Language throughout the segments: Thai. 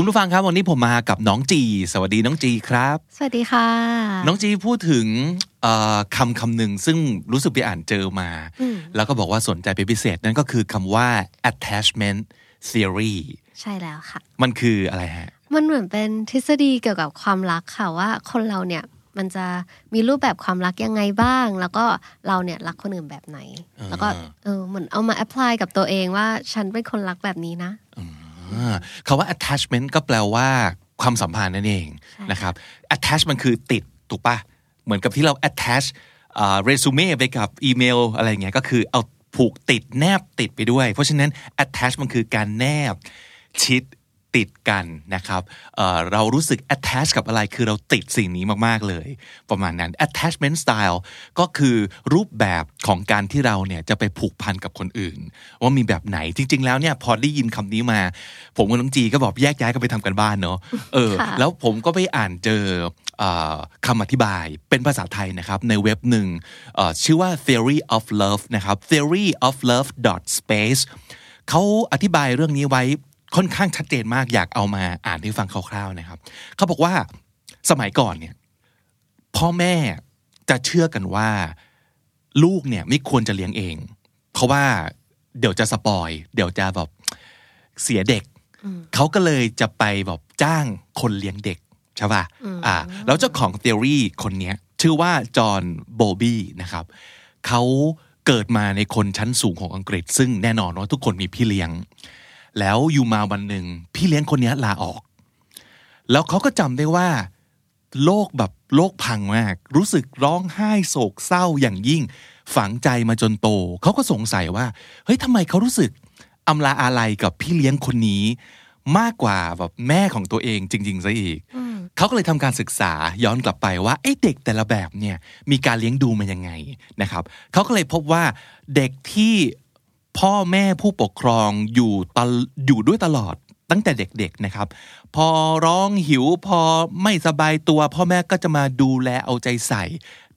คุณผู้ฟังครับวันนี้ผมมากับน้องจี สวัสดีน้องจีครับ สวัสดีค่ะ น้องจีพูดถึงเอ่อคำคำหนึ่งซึ่งรู้สึกไปอ่านเจอมา แล้วก็บอกว่าสนใจเป็นพิเศษนั่นก็คือคำว่า attachment theory ใช่แล้วค่ะ มันคืออะไรฮะ มันเหมือนเป็นทฤษฎีเกี่ยวกับความรักค่ะว่าคนเราเนี่ยมันจะมีรูปแบบความรักยังไงบ้าง แล้วก็เราเนี่ยรักคนอื่นแบบไหน แล้วก็เออเหมือนเอามาแอพพลายกับตัวเองว่าฉันเป็นคนรักแบบนี้นะ อ่าคำว่า attachment ก็แปลว่าความสัมพันธ์นั่นเองนะครับ attach มันคือติดถูกปะเหมือนกับที่เรา attach เรซูเม่ไปกับอีเมลอะไรเงี้ยก็คือเอาผูกติดแนบติดไปด้วย เพราะฉะนั้น attach มันคือการแนบชิด ติดกันนะครับเอ่อเรารู้สึก attach กับอะไรคือเราติดสิ่งนี้มากๆเลย ประมาณนั้น attachment style ก็คือรูปแบบของการที่เราเนี่ยจะไปผูกพันกับคนอื่น ว่ามีแบบไหนจริง ๆ แล้วเนี่ยพอได้ยินคำนี้มา ผมกับน้องจีก็บอกแยกย้ายกันไปทำกันบ้านเนาะเออค่ะแล้วผมก็ไปอ่านเจอเอ่อคำอธิบายเป็นภาษาไทยนะครับ ในเว็บหนึ่งเอ่อชื่อว่า theory of love นะครับ theory of love dot space เขาอธิบายเรื่องนี้ไว้ ค่อนข้างชัดเจนมากอยากเอามาอ่านให้ฟังคร่าวๆนะครับ เขาบอกว่าสมัยก่อนเนี่ยพ่อแม่จะเชื่อกันว่าลูกเนี่ยไม่ควรจะเลี้ยงเอง เพราะว่าเดี๋ยวจะสปอย เดี๋ยวจะแบบเสียเด็ก เขาก็เลยจะไปแบบจ้างคนเลี้ยงเด็กใช่ป่ะอ่า แล้วเจ้าของ theory คนเนี้ยชื่อว่าจอห์นโบบี้นะครับ เขาเกิดมาในคนชั้นสูงของอังกฤษ ซึ่งแน่นอนว่าทุกคนมีพี่เลี้ยง แล้วอยู่มาวันหนึ่งพี่เลี้ยงคนเนี้ยลาออก แล้วเขาก็จำได้ว่า โลกแบบโลกพังมาก รู้สึกร้องไห้โศกเศร้าอย่างยิ่ง ฝังใจมาจนโต เขาก็สงสัยว่า เฮ้ยทำไมเขารู้สึกอำลาอาลัยกับพี่เลี้ยงคนนี้ มากกว่าแบบแม่ของตัวเองจริงๆซะอีก เขาก็เลยทำการศึกษาย้อนกลับไปว่าไอ้เด็กแต่ละแบบเนี่ยมีการเลี้ยงดูมันยังไงนะครับ เขาก็เลยพบว่าเด็กที่ พ่อแม่ผู้ปกครองอยู่ตอยู่ด้วยตลอดตั้งแต่เด็กๆนะครับ พอร้องหิวพอไม่สบายตัว พ่อแม่ก็จะมาดูแลเอาใจใส่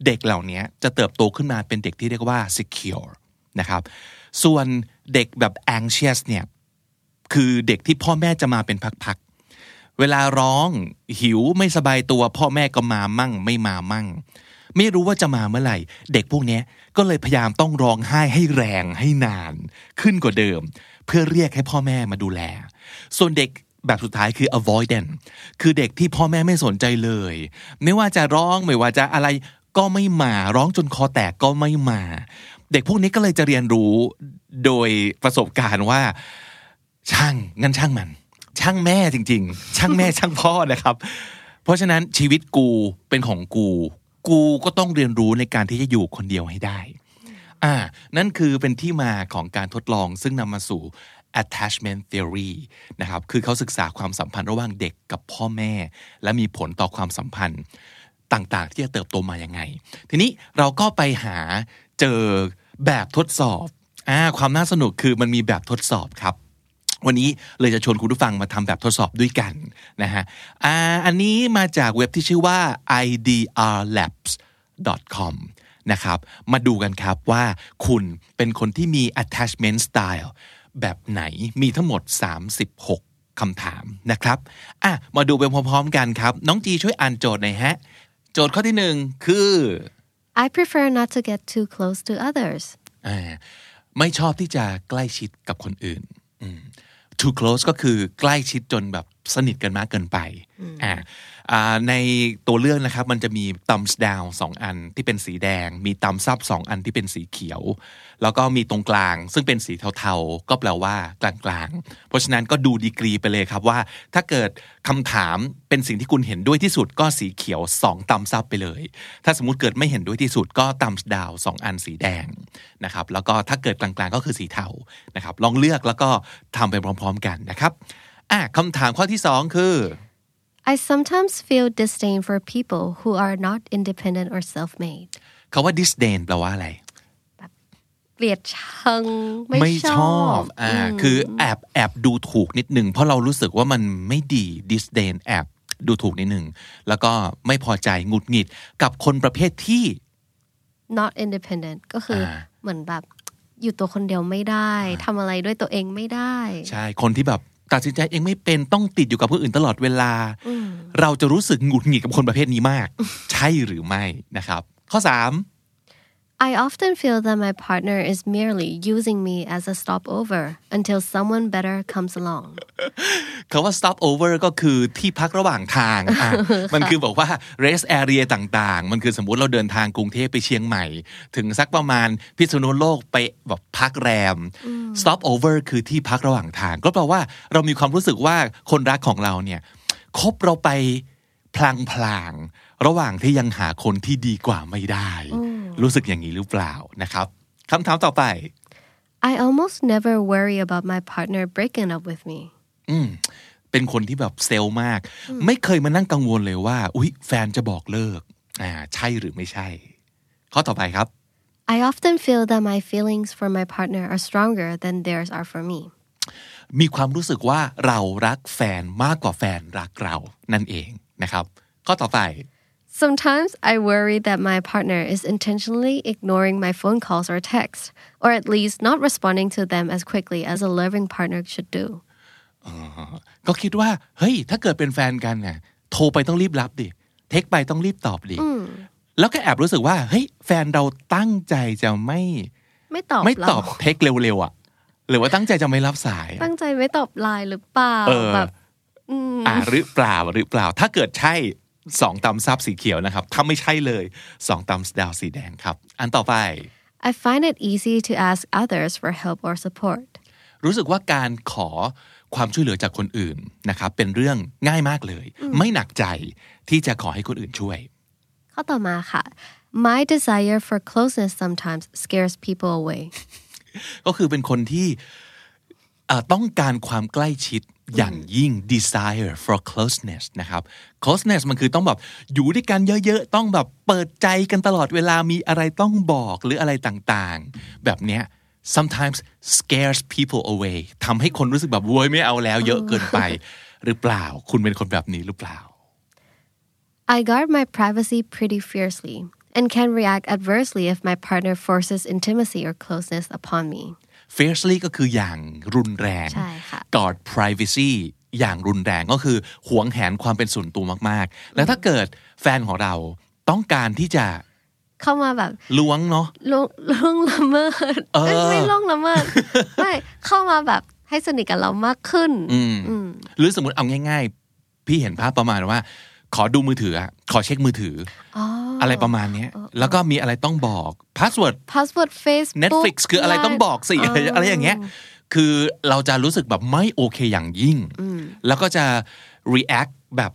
เด็กเหล่านี้จะเติบโตขึ้นมาเป็นเด็กที่เรียกว่า secure นะครับ ส่วนเด็กแบบ anxious เนี่ยคือเด็กที่พ่อแม่จะมาเป็นพักๆเวลาร้องหิวไม่สบายตัว พ่อแม่ก็มามั่งไม่มามั่ง ไม่รู้ว่าจะมาเมื่อไหร่ เด็กพวกนี้ก็เลยพยายามต้องร้องไห้ให้แรงให้นาน ขึ้นกว่าเดิม เพื่อเรียกให้พ่อแม่มาดูแล ส่วนเด็กแบบสุดท้ายคือ avoidant คือเด็กที่พ่อแม่ไม่สนใจเลย ไม่ว่าจะร้องไม่ว่าจะอะไรก็ไม่มาร้องจนคอแตกก็ไม่มา เด็กพวกนี้ก็เลยจะเรียนรู้โดยประสบการณ์ว่า ช่างงั้นช่างมัน ช่างแม่จริง ๆ ช่างแม่ช่างพ่อนะครับ เพราะฉะนั้นชีวิตกูเป็นของกู กูก็ต้องเรียนรู้ในการที่จะอยู่คนเดียวให้ได้ อ่า นั่นคือเป็นที่มาของการทดลองซึ่งนำมาสู่ attachment theory นะครับ คือเขาศึกษาความสัมพันธ์ระหว่างเด็กกับพ่อแม่ และมีผลต่อความสัมพันธ์ต่างๆ ที่จะเติบโตมาอย่างไง ทีนี้เราก็ไปหาเจอแบบทดสอบ อ่า ความน่าสนุกคือมันมีแบบทดสอบครับ วันนี้เลยจะชวนคุณผู้ฟังมาทำแบบทดสอบด้วยกันนะฮะอ่าอันนี้มาจากเว็บที่ชื่อว่า idrlabs.com นะครับ มาดูกันครับว่าคุณเป็นคนที่มี attachment style แบบไหน มีทั้งหมด 36คำถามนะครับ อะ มาดูไปพร้อมๆกันครับ น้องจีช่วยอ่านโจทย์หน่อยฮะ โจทย์ข้อที่หนึ่งคือ I prefer not to get too close to others อ่าไม่ชอบที่จะใกล้ชิดกับคนอื่น อืม too close ก็คือใกล้ชิดจนแบบสนิทกันมากเกินไปอ่าอ่า ในตัวเลือกนะครับมันจะมี thumbs down สองอันที่เป็นสีแดง มี thumbs up สองอันที่เป็นสีเขียว แล้วก็มีตรงกลาง ซึ่งเป็นสีเทาๆ ก็แปลว่ากลางๆ เพราะฉะนั้นก็ดูดีกรีไปเลยครับว่า ถ้าเกิดคำถามเป็นสิ่งที่คุณเห็นด้วยที่สุดก็สีเขียว 2 thumbs up ไปเลย ถ้าสมมติเกิดไม่เห็นด้วยที่สุดก็ thumbs down สองอันสีแดงนะครับแล้วก็ถ้าเกิดกลางๆก็คือสีเทานะครับลองเลือกแล้วก็ทำไปพร้อม ๆ กันนะครับอะคำถามข้อที่สองคือ I sometimes feel disdain for people who are not independent or self-made คาว่า disdain แปลว่าอะไรเกลียดชังไม่ไม่ชชออบบอ่าคือแอบแอบดูถูกนิดนึงเพราะเรารู้สึกว่ามันไม่ดี disdain แอบดูถูกนิดนึงแล้วก็ไม่พอใจหงุดหงิดกับคนประเภทที่ not independent ก็คืออาเหมือนแบบอยู่ตัวคนเดียวไม่ได้ทำอะไรด้วยตัวเองไม่ได้ ใช่ คนที่แบบ ตัดสินใจเองไม่เป็นต้องติดอยู่กับผู้อื่นตลอดเวลา เราจะรู้สึกหงุดหงิดกับคนประเภทนี้มาก ใช่หรือไม่นะครับ ข้อสาม I often feel that my partner is merely using me as a stopover until someone better comes along คาว่า stop over ก็คือที่พักระหว่างทางอะมันคือบอกว่า rest area ต่างๆ มันคือสมมุติเราเดินทางกรุงเทพไปเชียงใหม่ ถึงสักประมาณพิษณุโลกไปแบบพักแรม stop over คือที่พักระหว่างทาง ก็แปลว่าเรามีความรู้สึกว่าคนรักของเราเนี่ยคบเราไปพลางพลางๆ ระหว่างที่ยังหาคนที่ดีกว่าไม่ได้ รู้สึกอย่างนี้หรือเปล่านะครับคำถามต่อไป I almost never worry about my partner breaking up with me อืมเป็นคนที่แบบเซลล์มาก ไม่เคยมานั่งกังวลเลยว่า อุ๊ย แฟนจะบอกเลิกอ่าใช่หรือไม่ใช่ ข้อต่อไปครับ I often feel that my feelings for my partner are stronger than theirs are for me มีความรู้สึกว่าเรารักแฟนมากกว่าแฟนรักเรานั่นเองนะครับ ข้อต่อไป Sometimes I worry that my partner is intentionally ignoring my phone calls or texts, or at least not responding to them as quickly as a loving partner should do. ก็คิดว่าเฮ้ยถ้าเกิดเป็นแฟนกันเนี่ยโทรไปต้องรีบรับดิเทคไปต้องรีบตอบดิแล้วก็แอบรู้สึกว่าเฮ้ยแฟนเราตั้งใจจะไม่ไม่ตอบไม่เราตอบเทคเร็วๆอะหรือว่าตั้งใจจะไม่รับสายอะตั้งใจไม่ตอบไลน์หรือเปล่าเออแบบอ่าหรือเปล่าหรือเปล่า ถ้าเกิดใช่ สองตำซับสีเขียวนะครับถ้าไม่ใช่เลยสองตำดาวสีแดงครับ อันต่อไป I find it easy to ask others for help or support. รู้สึกว่าการขอความช่วยเหลือจากคนอื่นนะครับเป็นเรื่องง่ายมากเลย ไม่หนักใจที่จะขอให้คนอื่นช่วย ข้อต่อมาค่ะ My desire for closeness sometimes scares people away. ก็คือเป็นคนที่เอ่อต้องการความใกล้ชิด อย่างยิ่ง desire for closeness นะครับ closeness มันคือต้องแบบอยู่ด้วยกันเยอะๆ ต้องแบบเปิดใจกันตลอดเวลามีอะไรต้องบอกหรืออะไรต่างๆ แบบเนี้ย sometimes scares people away ทำให้คนรู้สึกแบบโวยไม่เอาแล้วเยอะเกินไป หรือเปล่าคุณเป็นคนแบบนี้หรือเปล่า I guard my privacy pretty fiercely and can react adversely if my partner forces intimacy or closeness upon me. Fiercely ก็คืออย่างรุนแรงใช่ค่ะ guard privacy อย่างรุนแรงก็คือหวงแหนความเป็นส่วนตัวมากๆ แล้วถ้าเกิดแฟนของเราต้องการที่จะเข้ามาแบบล้วงเนาะล่วงล่วงละเมิดเออเอ้ยไม่ล่วงละเมิดไม่เข้ามาแบบให้สนิทกับเรามากขึ้นอืมหรือสมมติเอาง่าย ๆ ให้เห็นภาพประมาณว่า ขอดูมือถืออะขอเช็คมือถือ ออ๋ออะไรประมาณเนี้ยแล้วก็มีอะไรต้องบอก password password Facebook Netflix คืออะไรต้องบอกสิอะไรอะไรอย่างเงี้ยคือเราจะรู้สึกแบบไม่โอเคอย่างยิ่ง แล้วก็จะ react แบบ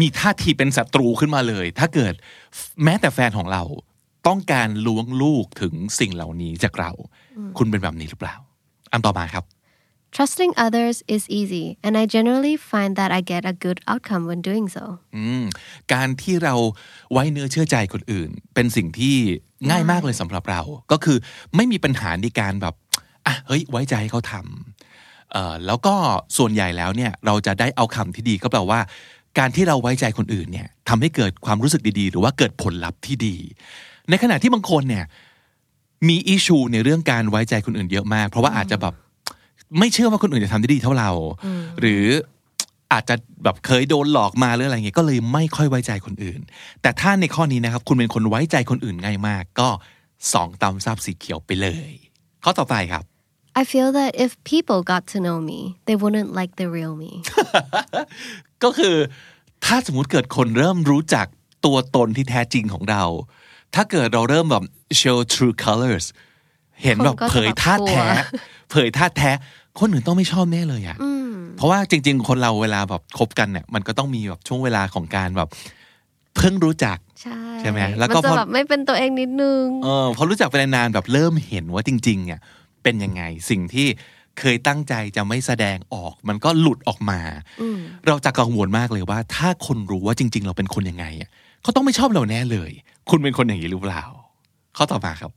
มีท่าทีเป็นศัตรูขึ้นมาเลย ถ้าเกิดแม้แต่แฟนของเราต้องการล้วงลูกถึงสิ่งเหล่านี้จากเรา คุณเป็นแบบนี้หรือเปล่า อันต่อมาครับ Trusting others is easy and I generally find that I get a good outcome when doing so การที่เราไว้เนื้อเชื่อใจคนอื่น เป็นสิ่งที่ง่ายมากเลยสำหรับเรา ก็คือไม่มีปัญหาในการแบบอะเฮ้ยไว้ใจให้เขาทำแล้วก็ส่วนใหญ่แล้วเนี่ยเราจะได้เอาคำที่ดีก็แปลว่า การที่เราไว้ใจคนอื่นเนี่ยทำให้เกิดความรู้สึกดีๆ หรือว่าเกิดผลลัพธ์ที่ดี ในขณะที่บางคนเนี่ยมีอิชูในเรื่องการไว้ใจคนอื่นเยอะมาก เพราะว่าอาจจะแบบ ไม่เชื่อว่าคนอื่นจะทำได้ดีเท่าเรา หรืออาจจะแบบเคยโดนหลอกมาหรืออะไรเงี้ยก็เลยไม่ค่อยไว้ใจคนอื่น แต่ถ้าในข้อนี้นะครับ คุณเป็นคนไว้ใจคนอื่นง่ายมาก ก็สองตำซับสีเขียวไปเลยข้อต่อไปครับ I feel that if people got to know me they wouldn't like the real me ก็คือถ้าสมมติเกิดคนเริ่มรู้จักตัวตนที่แท้จริงของเรา ถ้าเกิดเราเริ่มแบบ show true colors เห็นแบบคนก็จะเผยท่าแท้แบบกลัวเผยท่าแท้ คนอื่นต้องไม่ชอบแน่เลยอะเพราะว่าจริง ๆ คนเราเวลาแบบคบกันเนี่ย มันก็ต้องมีแบบช่วงเวลาของการแบบ เพิ่งรู้จักใช่ใช่ไหมแล้วก็มันจะพอแบบไม่เป็นตัวเองนิดนึงเออพอรู้จักไปนานๆแบบเริ่มเห็นว่าจริง ๆ เนี่ย เป็นยังไงสิ่งที่เคยตั้งใจจะไม่แสดงออก มันก็หลุดออกมา เราจะกังวลมากเลยว่า ถ้าคนรู้ว่าจริง ๆ เราเป็นคนยังไงอะเขาต้องไม่ชอบเราแน่เลย คุณเป็นคนอย่างนี้หรือเปล่าข้อต่อมาครับ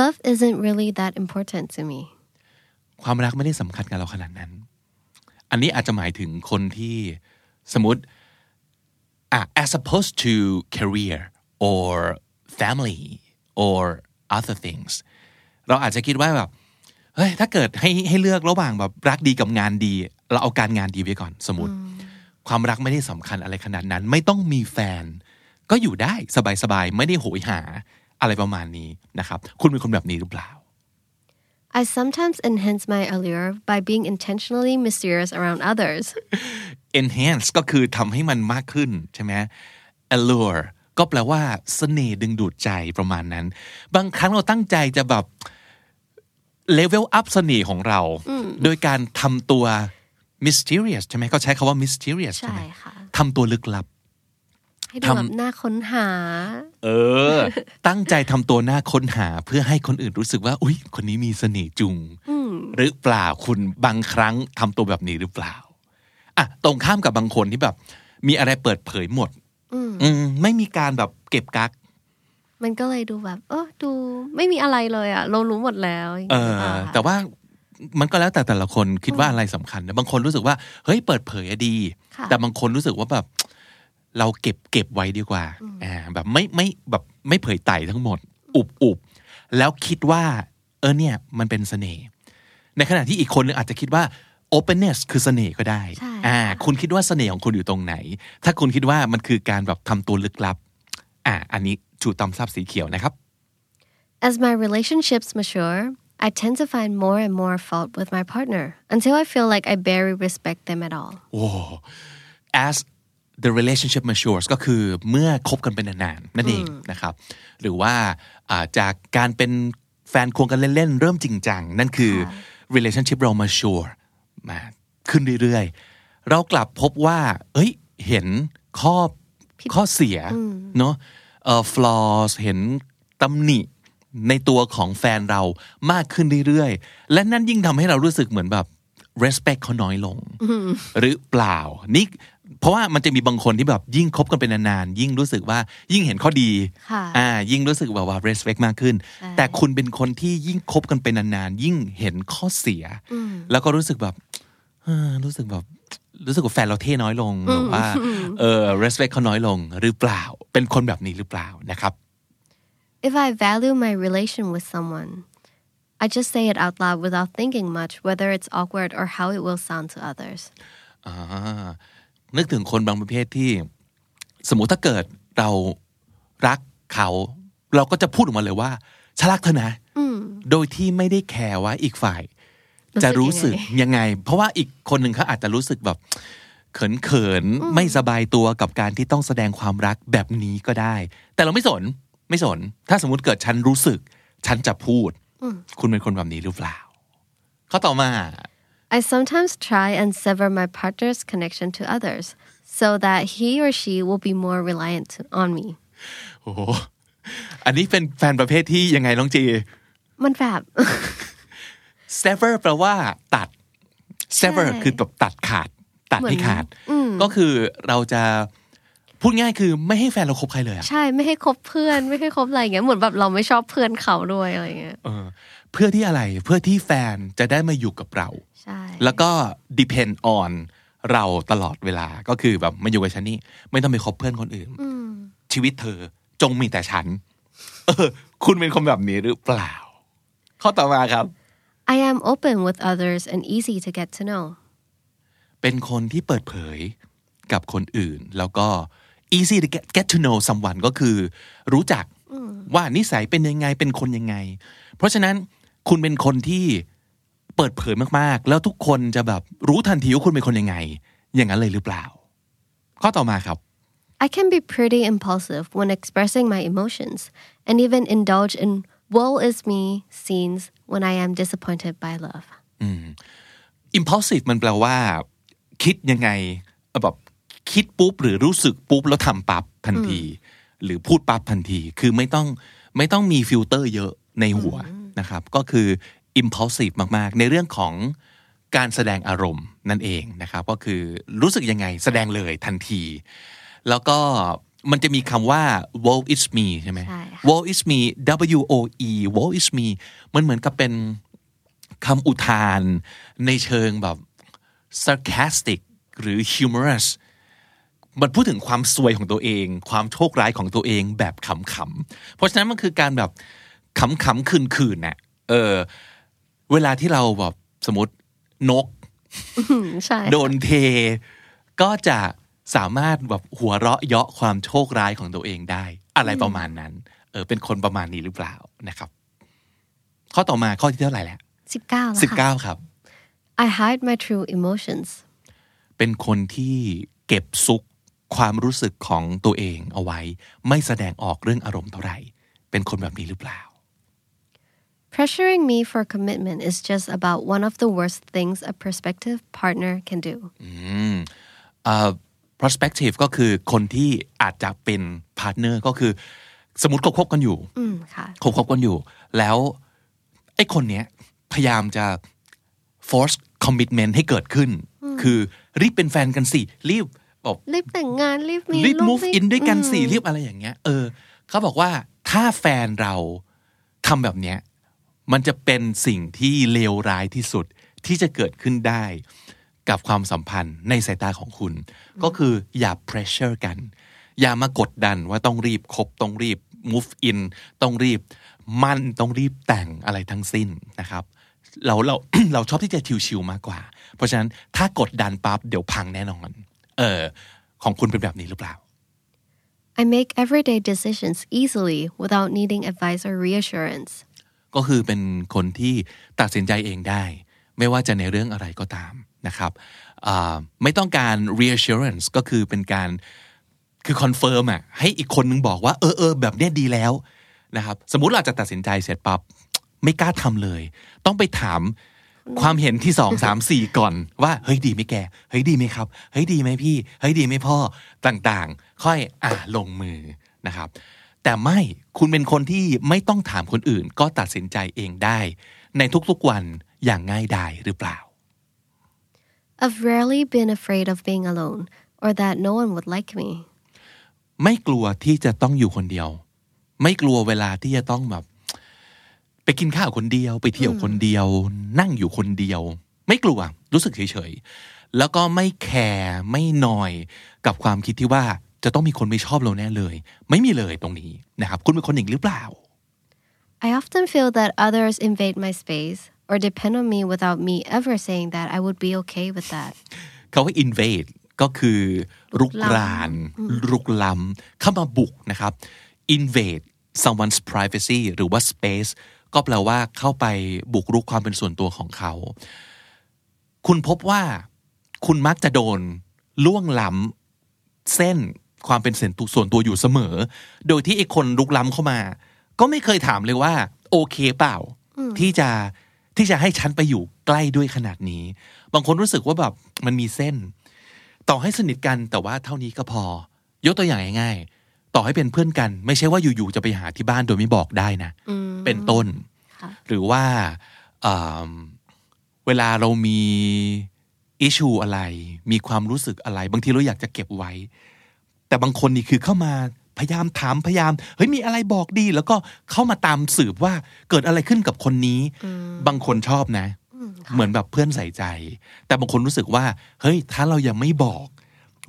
Love isn't really that important to me ความรักไม่ได้สำคัญกับเราขนาดนั้น อันนี้อาจจะหมายถึงคนที่สมมติอะ as opposed to career or family or other things เราอาจจะคิดว่าแบบเฮ้ยถ้าเกิดให้ให้เลือกระหว่างแบบรักดีกับงานดี เราเอาการงานดีไว้ก่อนสมมติ ความรักไม่ได้สำคัญอะไรขนาดนั้น ไม่ต้องมีแฟน ก็อยู่ได้สบายๆ ไม่ได้โหยหาอะไรประมาณนี้นะครับ คุณเป็นคนแบบนี้หรือเปล่า I sometimes enhance my allure by being intentionally mysterious around others enhance ก็คือทำให้มันมากขึ้นใช่ไหม allure ก็แปลว่าเสน่ห์ดึงดูดใจประมาณนั้น บางครั้งเราตั้งใจจะแบบ level up เสน่ห์ของเรา โดยการทำตัว mysterious ใช่ไหมเขาใช้คาว่า mysterious ใช่ไหมใช่ค่ะทำตัวลึกลับ ให้ดูแบบน่าค้นหา เออ ตั้งใจทำตัวหน้าค้นหาเพื่อให้คนอื่นรู้สึกว่า อุ้ยคนนี้มีเสน่ห์จุง หรือเปล่าคุณบางครั้งทำตัวแบบนี้หรือเปล่าอะตรงข้ามกับบางคนที่แบบ มีอะไรเปิดเผยหมด อืมไม่มีการแบบเก็บกักมันก็เลยดูแบบเออดูไม่มีอะไรเลยอะเรารู้หมดแล้วอย่างเองี้ยอค่ะแต่ว่ามันก็แล้วแต่แต่ละคนคิดว่าอะไรสำคัญนะบางคนรู้สึกว่าเฮ้ยเปิดเผยอะดีค่ะแต่บางคนรู้สึกว่าแบบ เราเก็บเก็บไว้ดีกว่าอ่าแบบไม่ไม่แบบไม่เผยไต่ทั้งหมด อุบอุบแล้วคิดว่า เออเนี่ยมันเป็นเสน่ห์ในขณะที่อีกคนนึงอาจจะคิดว่า openness คือเสน่ห์ก็ได้ใช่อ่าคุณคิดว่าเสน่ห์ของคุณอยู่ตรงไหน ถ้าคุณคิดว่ามันคือการแบบทำตัวลึกลับอ่าอันนี้ชูตำซับสีเขียวนะครับ As my relationships mature I tend to find more and more fault with my partner until I feel like I barely respect them at all โอ้ as the relationship matures ก็คือเมื่อคบกันเป็นนานๆนั่นเองนะครับ หรือว่าอ่าจากการเป็นแฟนควงกันเล่นๆ เริ่มจริงจัง นั่นคือ relationship เรา mature มาขึ้นเรื่อยๆ เรากลับพบว่า เอ้ย เห็นข้อข้อเสียเนาะเอ่อ flaws เห็นตำหนิในตัวของแฟนเรามากขึ้นเรื่อยๆ และนั่นยิ่งทำให้เรารู้สึกเหมือนแบบ respect เขาน้อยลง หรือเปล่า นี่ เพราะว่ามันจะมีบางคนที่แบบยิ่งคบกันเป็นนานๆยิ่งรู้สึกว่ายิ่งเห็นข้อดีค่ะอ่ายิ่งรู้สึกแบบว่า respect มากขึ้นใช่แต่คุณเป็นคนที่ยิ่งคบกันเป็นนานๆยิ่งเห็นข้อเสีย แล้วก็รู้สึกแบบเออรู้สึกแบบรู้สึกว่าแฟนเราเท่น้อยลงหรือว่าเออ respect เขาน้อยลงหรือเปล่า เป็นคนแบบนี้หรือเปล่านะครับ If I value my relation with someone I just say it out loud without thinking much whether it's awkward or how it will sound to others อ่า นึกถึงคนบางประเภทที่ สมมุติถ้าเกิดเรารักเขา เราก็จะพูดออกมาเลยว่าฉันรักเธอนะโดยที่ไม่ได้แคร์ว่าอีกฝ่ายรู้สึกจะรู้สึกยังไงยังไง เพราะว่าอีกคนหนึ่งเขาอาจจะรู้สึกแบบเขินเขินๆไม่สบายตัวกับการที่ต้องแสดงความรักแบบนี้ก็ได้ แต่เราไม่สนไม่สน ถ้าสมมติเกิดฉันรู้สึก ฉันจะพูด คุณเป็นคนแบบนี้หรือเปล่า ข้อต่อมา I sometimes try and sever my partner's connection to others so that he or she will be more reliant on me โอ้โหอันนี้เป็นแฟนประเภทที่ยังไงน้องจี มันแบบ sever แปลว่าตัด sever ใช่คือแบบตัดขาด ตัดให้เหมือนขาด ก็คือเราจะพูดง่ายคือไม่ให้แฟนเราคบใครเลยอะใช่ไม่ให้คบเพื่อน ไม่ให้คบอะไรอย่างเงี้ยเหมือนแบบเราไม่ชอบเพื่อนเขาด้วยอะไรอย่างเงี้ยเออเพื่อที่อะไรเพื่อที่แฟนจะได้มาอยู่กับเราใช่ แล้วก็ depend on เราตลอดเวลาก็คือแบบมาอยู่กับฉันนี่ไม่ต้องไปคบเพื่อนคนอื่นชีวิตเธอจงมีแต่ฉันเออคุณเป็นคนแบบนี้หรือเปล่า ข้อต่อมาครับ I am open with others and easy to get to know เป็นคนที่เปิดเผยกับคนอื่น แล้วก็ easy to get, get to know someone ก็คือ รู้จักว่านิสัยเป็นยังไงเป็นคนยังไง เพราะฉะนั้นคุณเป็นคนที่ เปิดเผยมากๆ แล้วทุกคนจะแบบรู้ทันทีว่าคุณเป็นคนยังไง อย่างนั้นเลยหรือเปล่า ข้อต่อมาครับ I can be pretty impulsive when expressing my emotions and even indulge in woe is me scenes when I am disappointed by love impulsive มันแปลว่า คิดยังไงแบบคิดปุ๊บหรือรู้สึกปุ๊บแล้วทำปั๊บทันที หรือพูดปั๊บทันที คือไม่ต้องไม่ต้องมีฟิลเตอร์เยอะในหัวนะครับ ก็คือ impulsive มากๆ ในเรื่องของการแสดงอารมณ์นั่นเองนะครับ ก็คือรู้สึกยังไงแสดงเลยทันที แล้วก็มันจะมีคำว่า woe is me ใช่ไหมใช่ค่ะ woe is me W O E woe is me มันเหมือนกับเป็นคำอุทานในเชิงแบบ sarcastic หรือ humorous มันพูดถึงความซวยของตัวเอง ความโชคร้ายของตัวเองแบบขำๆ เพราะฉะนั้นมันคือการแบบขำๆคืนๆน่ะ เออ เวลาที่เราแบบสมมตินกอืมใช่โดนเท ก็จะสามารถแบบหัวเราะเยาะความโชคร้ายของตัวเองได้ อะไรประมาณนั้น เออ เป็นคนประมาณนี้หรือเปล่านะครับ ข้อต่อมาข้อที่เท่าไหร่แล้วสิบเก้าแล้วสิบค่ะเก้าครับ I hide my true emotions เป็นคนที่เก็บซุกความรู้สึกของตัวเองเอาไว้ ไม่แสดงออกเรื่องอารมณ์เท่าไหร่ เป็นคนแบบนี้หรือเปล่า Pressuring me for commitment is just about one of the worst things a prospective partner can do เอ่อ prospective ก็คือคนที่อาจจะเป็น partner ก็คือ สมมติคบคบกันอยู่อืมค่ะคบคบกันอยู่ แล้วไอ้คนเนี้ยพยายามจะ force commitment ให้เกิดขึ้น คือรีบเป็นแฟนกันสิรีบบอกรีบแต่งงานรีบมีรีบลูก move in ด้วยกันสิอืมรีบอะไรอย่างเงี้ย เออเขาบอกว่าถ้าแฟนเราทำแบบเนี้ย มันจะเป็นสิ่งที่เลวร้ายที่สุดที่จะเกิดขึ้นได้ กับความสัมพันธ์ในสายตาของคุณ ก็คืออย่า pressure กัน อย่ามากดดันว่าต้องรีบคบต้องรีบ move in ต้องรีบมั่นต้องรีบแต่งอะไรทั้งสิ้นนะครับ เราเราเราชอบที่จะชิวๆมากกว่า เพราะฉะนั้นถ้ากดดันปั๊บเดี๋ยวพังแน่นอน เออของคุณเป็นแบบนี้หรือเปล่า I make everyday decisions easily without needing advice or reassurance ก็คือเป็นคนที่ตัดสินใจเองได้ ไม่ว่าจะในเรื่องอะไรก็ตามนะครับไม่ต้องการ reassurance ก็คือเป็นการคือ confirm อะให้อีกคนนึงบอกว่าเออเออแบบเนี้ยดีแล้วนะครับสมมุติเราจะตัดสินใจเสร็จปั๊บไม่กล้าทำเลย ต้องไปถามความเห็นที่สองสามสี่ก่อนว่าเฮ้ยดีไหมแกเฮ้ยดีไหมครับเฮ้ยดีไหมพี่เฮ้ยดีไหมพ่อต่างๆ ค่อยอ่าลงมือนะครับ แต่ไม่คุณเป็นคนที่ไม่ต้องถามคนอื่น ก็ตัดสินใจเองได้ ในทุกๆวันอย่างง่ายดายหรือเปล่า I've rarely been afraid of being alone or that no one would like me ไม่กลัวที่จะต้องอยู่คนเดียว ไม่กลัวเวลาที่จะต้องแบบ ไปกินข้าวคนเดียว ไปเที่ยวคนเดียว นั่งอยู่คนเดียว ไม่กลัวรู้สึกเฉยๆแล้วก็ไม่แคร์ไม่นอยกับความคิดที่ว่า จะต้องมีคนไม่ชอบเราแน่เลย ไม่มีเลยตรงนี้นะครับคุณเป็นคนอย่างนี้หรือเปล่า I often feel that others invade my space or depend on me without me ever saying that I would be okay with that เขาว่า invade ก็คือรุกรานรุกล้ำเข้ามาบุกนะครับ invade someone's privacy หรือว่า space ก็แปลว่าเข้าไปบุกรุกความเป็นส่วนตัวของเขา คุณพบว่าคุณมักจะโดนล่วงล้ำเส้น ความเป็นส่วนตัวส่วนตัวอยู่เสมอ โดยที่ไอ้คนลุกล้ำเข้ามา ก็ไม่เคยถามเลยว่า โอเคเปล่า ที่จะที่จะให้ฉันไปอยู่ใกล้ด้วยขนาดนี้ บางคนรู้สึกว่าแบบมันมีเส้น ต่อให้สนิทกันแต่ว่าเท่านี้ก็พอ ยกตัวอย่างง่ายๆต่อให้เป็นเพื่อนกัน ไม่ใช่ว่าอยู่ๆจะไปหาที่บ้านโดยไม่บอกได้นะเป็นต้นค่ะหรือว่าอ่าเวลาเรามีอิชูอะไร มีความรู้สึกอะไร บางทีเราอยากจะเก็บไว้ แต่บางคนนี่คือเข้ามาพยายามถามพยายามเฮ้ยมีอะไรบอกดี แล้วก็เข้ามาตามสืบว่าเกิดอะไรขึ้นกับคนนี้ บางคนชอบนะ เหมือนแบบเพื่อนใส่ใจ แต่บางคนรู้สึกว่า เฮ้ย ถ้าเรายังไม่บอก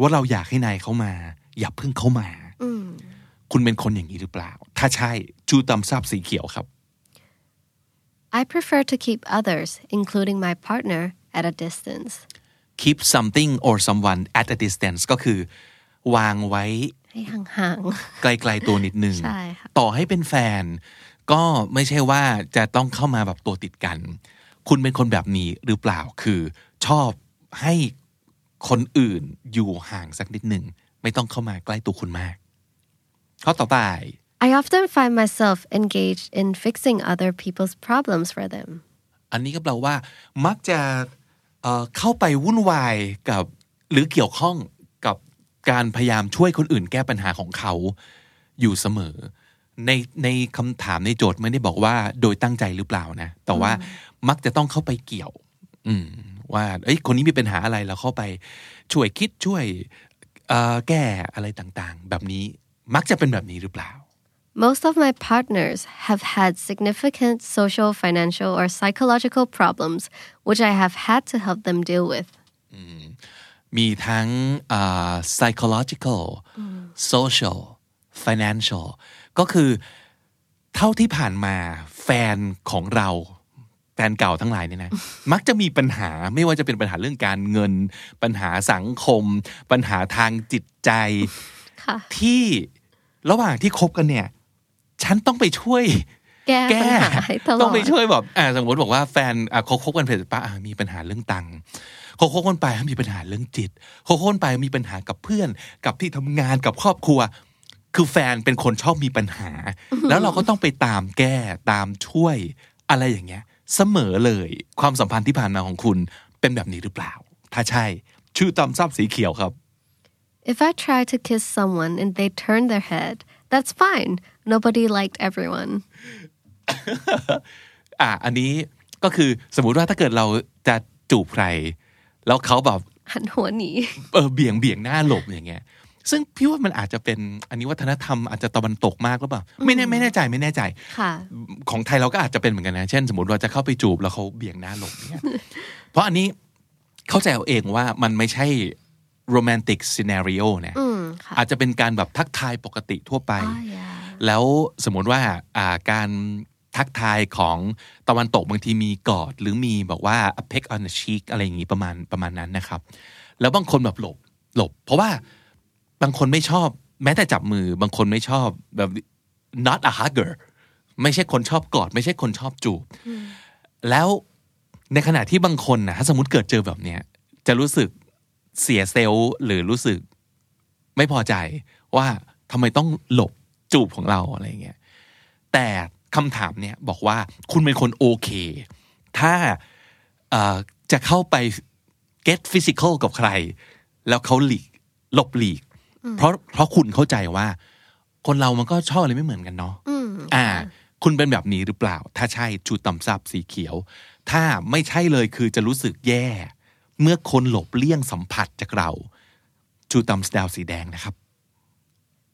ว่าเราอยากให้นายเข้ามา อย่าเพิ่งเข้ามาอืมคุณเป็นคนอย่างนี้หรือเปล่า ถ้าใช่ชูตำซับสีเขียวครับ I prefer to keep others including my partner at a distance keep something or someone at a distance ก็คือ วางไว้ ให้ห่างไกลๆตัวนิดนึงใช่ค่ะต่อให้เป็นแฟน ก็ไม่ใช่ว่าจะต้องเข้ามาแบบตัวติดกัน คุณเป็นคนแบบนี้หรือเปล่าคือชอบให้คนอื่นอยู่ห่างสักนิดหนึ่งไม่ต้องเข้ามาใกล้ตัวคุณมากข้อต่อไปๆ I often find myself engaged in fixing other people's problems for them อันนี้ก็แปลว่า มักจะเอ่อเข้าไปวุ่นวายกับหรือเกี่ยวข้อง กับการพยายามช่วยคนอื่นแก้ปัญหาของเขาอยู่เสมอ ในในคำถามในโจทย์ไม่ได้บอกว่าโดยตั้งใจหรือเปล่านะ แต่ว่ามักจะต้องเข้าไปเกี่ยว อืม ว่า เอ้ยคนนี้มีปัญหาอะไรแล้วเข้าไปช่วยคิดช่วยเอ่อแก้อะไรต่างๆ แบบนี้มักจะเป็นแบบนี้หรือเปล่า Most of my partners have had significant social, financial, or psychological problems, which I have had to help them deal with. มีทั้งอ่า psychological social financial ก็คือเท่าที่ผ่านมาแฟนของเราแฟนเก่าทั้งหลายเนี่ยนะ มักจะมีปัญหาไม่ว่าจะเป็นปัญหาเรื่องการเงิน ปัญหาสังคม ปัญหาทางจิตใจค่ะที่ระหว่างที่คบกันเนี่ย ฉันต้องไปช่วย แก้แก้ปัญหาให้ตลอดต้องไปช่วยแบบอ่าสมมติบอกว่าแฟนอะเขาคบกันเสร็จปะอะมีปัญหาเรื่องตัง ค์เขาคบกันไปมีปัญหาเรื่องจิตเขาคบกันไปมีปัญหากับเพื่อน กับที่ทำงานกับครอบครัว คือแฟนเป็นคนชอบมีปัญหา แล้วเราก็ต้องไปตามแก้ตามช่วยอะไรอย่างเงี้ย เสมอเลยความสัมพันธ์ที่ผ่านมาของคุณเป็นแบบนี้หรือเปล่า ถ้าใช่ ชื่อตำซับสีเขียวครับ If I try to kiss someone and they turn their head, that's fine. Nobody liked everyone. อะอันนี้ก็คือสมมุติว่าถ้าเกิดเราจะจูบใคร แล้วเขาแบบหันหัวหนีเออเบี่ยงเบี่ยงหน้าหลบอย่างเงี้ย ซึ่งพี่ว่ามันอาจจะเป็นอันนี้วัฒนธรรมอาจจะตะวันตกมากหรือเปล่าไม่แน่ไม่แน่ใจไม่แน่ใจค่ะของไทยเราก็อาจจะเป็นเหมือนกันนะเช่น สมมติว่าจะเข้าไปจูบแล้วเขาเบี่ยงหน้าหลบเนี่ยเพราะอันนี้เข้าใจเอาเองว่ามันไม่ใช่โรแมนติกซีนารีโอนะอืมค่ะอาจจะเป็นการแบบทักทายปกติทั่วไปอ๋อ yeah แล้วสมมติว่าอ่าการ ทักทายของตะวันตกบางทีมีกอด หรือมีบอกว่า a peck on the cheek อะไรอย่างนี้ประมาณประมาณนั้นนะครับ แล้วบางคนแบบหลบหลบ เพราะว่าบางคนไม่ชอบแม้แต่จับมือบางคนไม่ชอบแบบ not a hugger ไม่ใช่คนชอบกอด ไม่ใช่คนชอบจูบ แล้วในขณะที่บางคนนะถ้าสมมติเกิดเจอแบบเนี้ยจะรู้สึกเสียเซลล์หรือรู้สึกไม่พอใจว่าทำไมต้องหลบจูบของเราอะไรเงี้ยแต่ คำถามเนี่ยบอกว่าคุณเป็นคนโอเค ถ้าเอ่อจะเข้าไป get physical กับใคร แล้วเขาหลีกหลบหลีก เพราะเพราะคุณเข้าใจว่า คนเรามันก็ชอบอะไรไม่เหมือนกันเนาะอืมอ่า คุณเป็นแบบนี้หรือเปล่า ถ้าใช่ชูต่ำซับสีเขียว ถ้าไม่ใช่เลยคือจะรู้สึกแย่ เมื่อคนหลบเลี่ยงสัมผัสจากเราชูต่ำดาวสีแดงนะครับ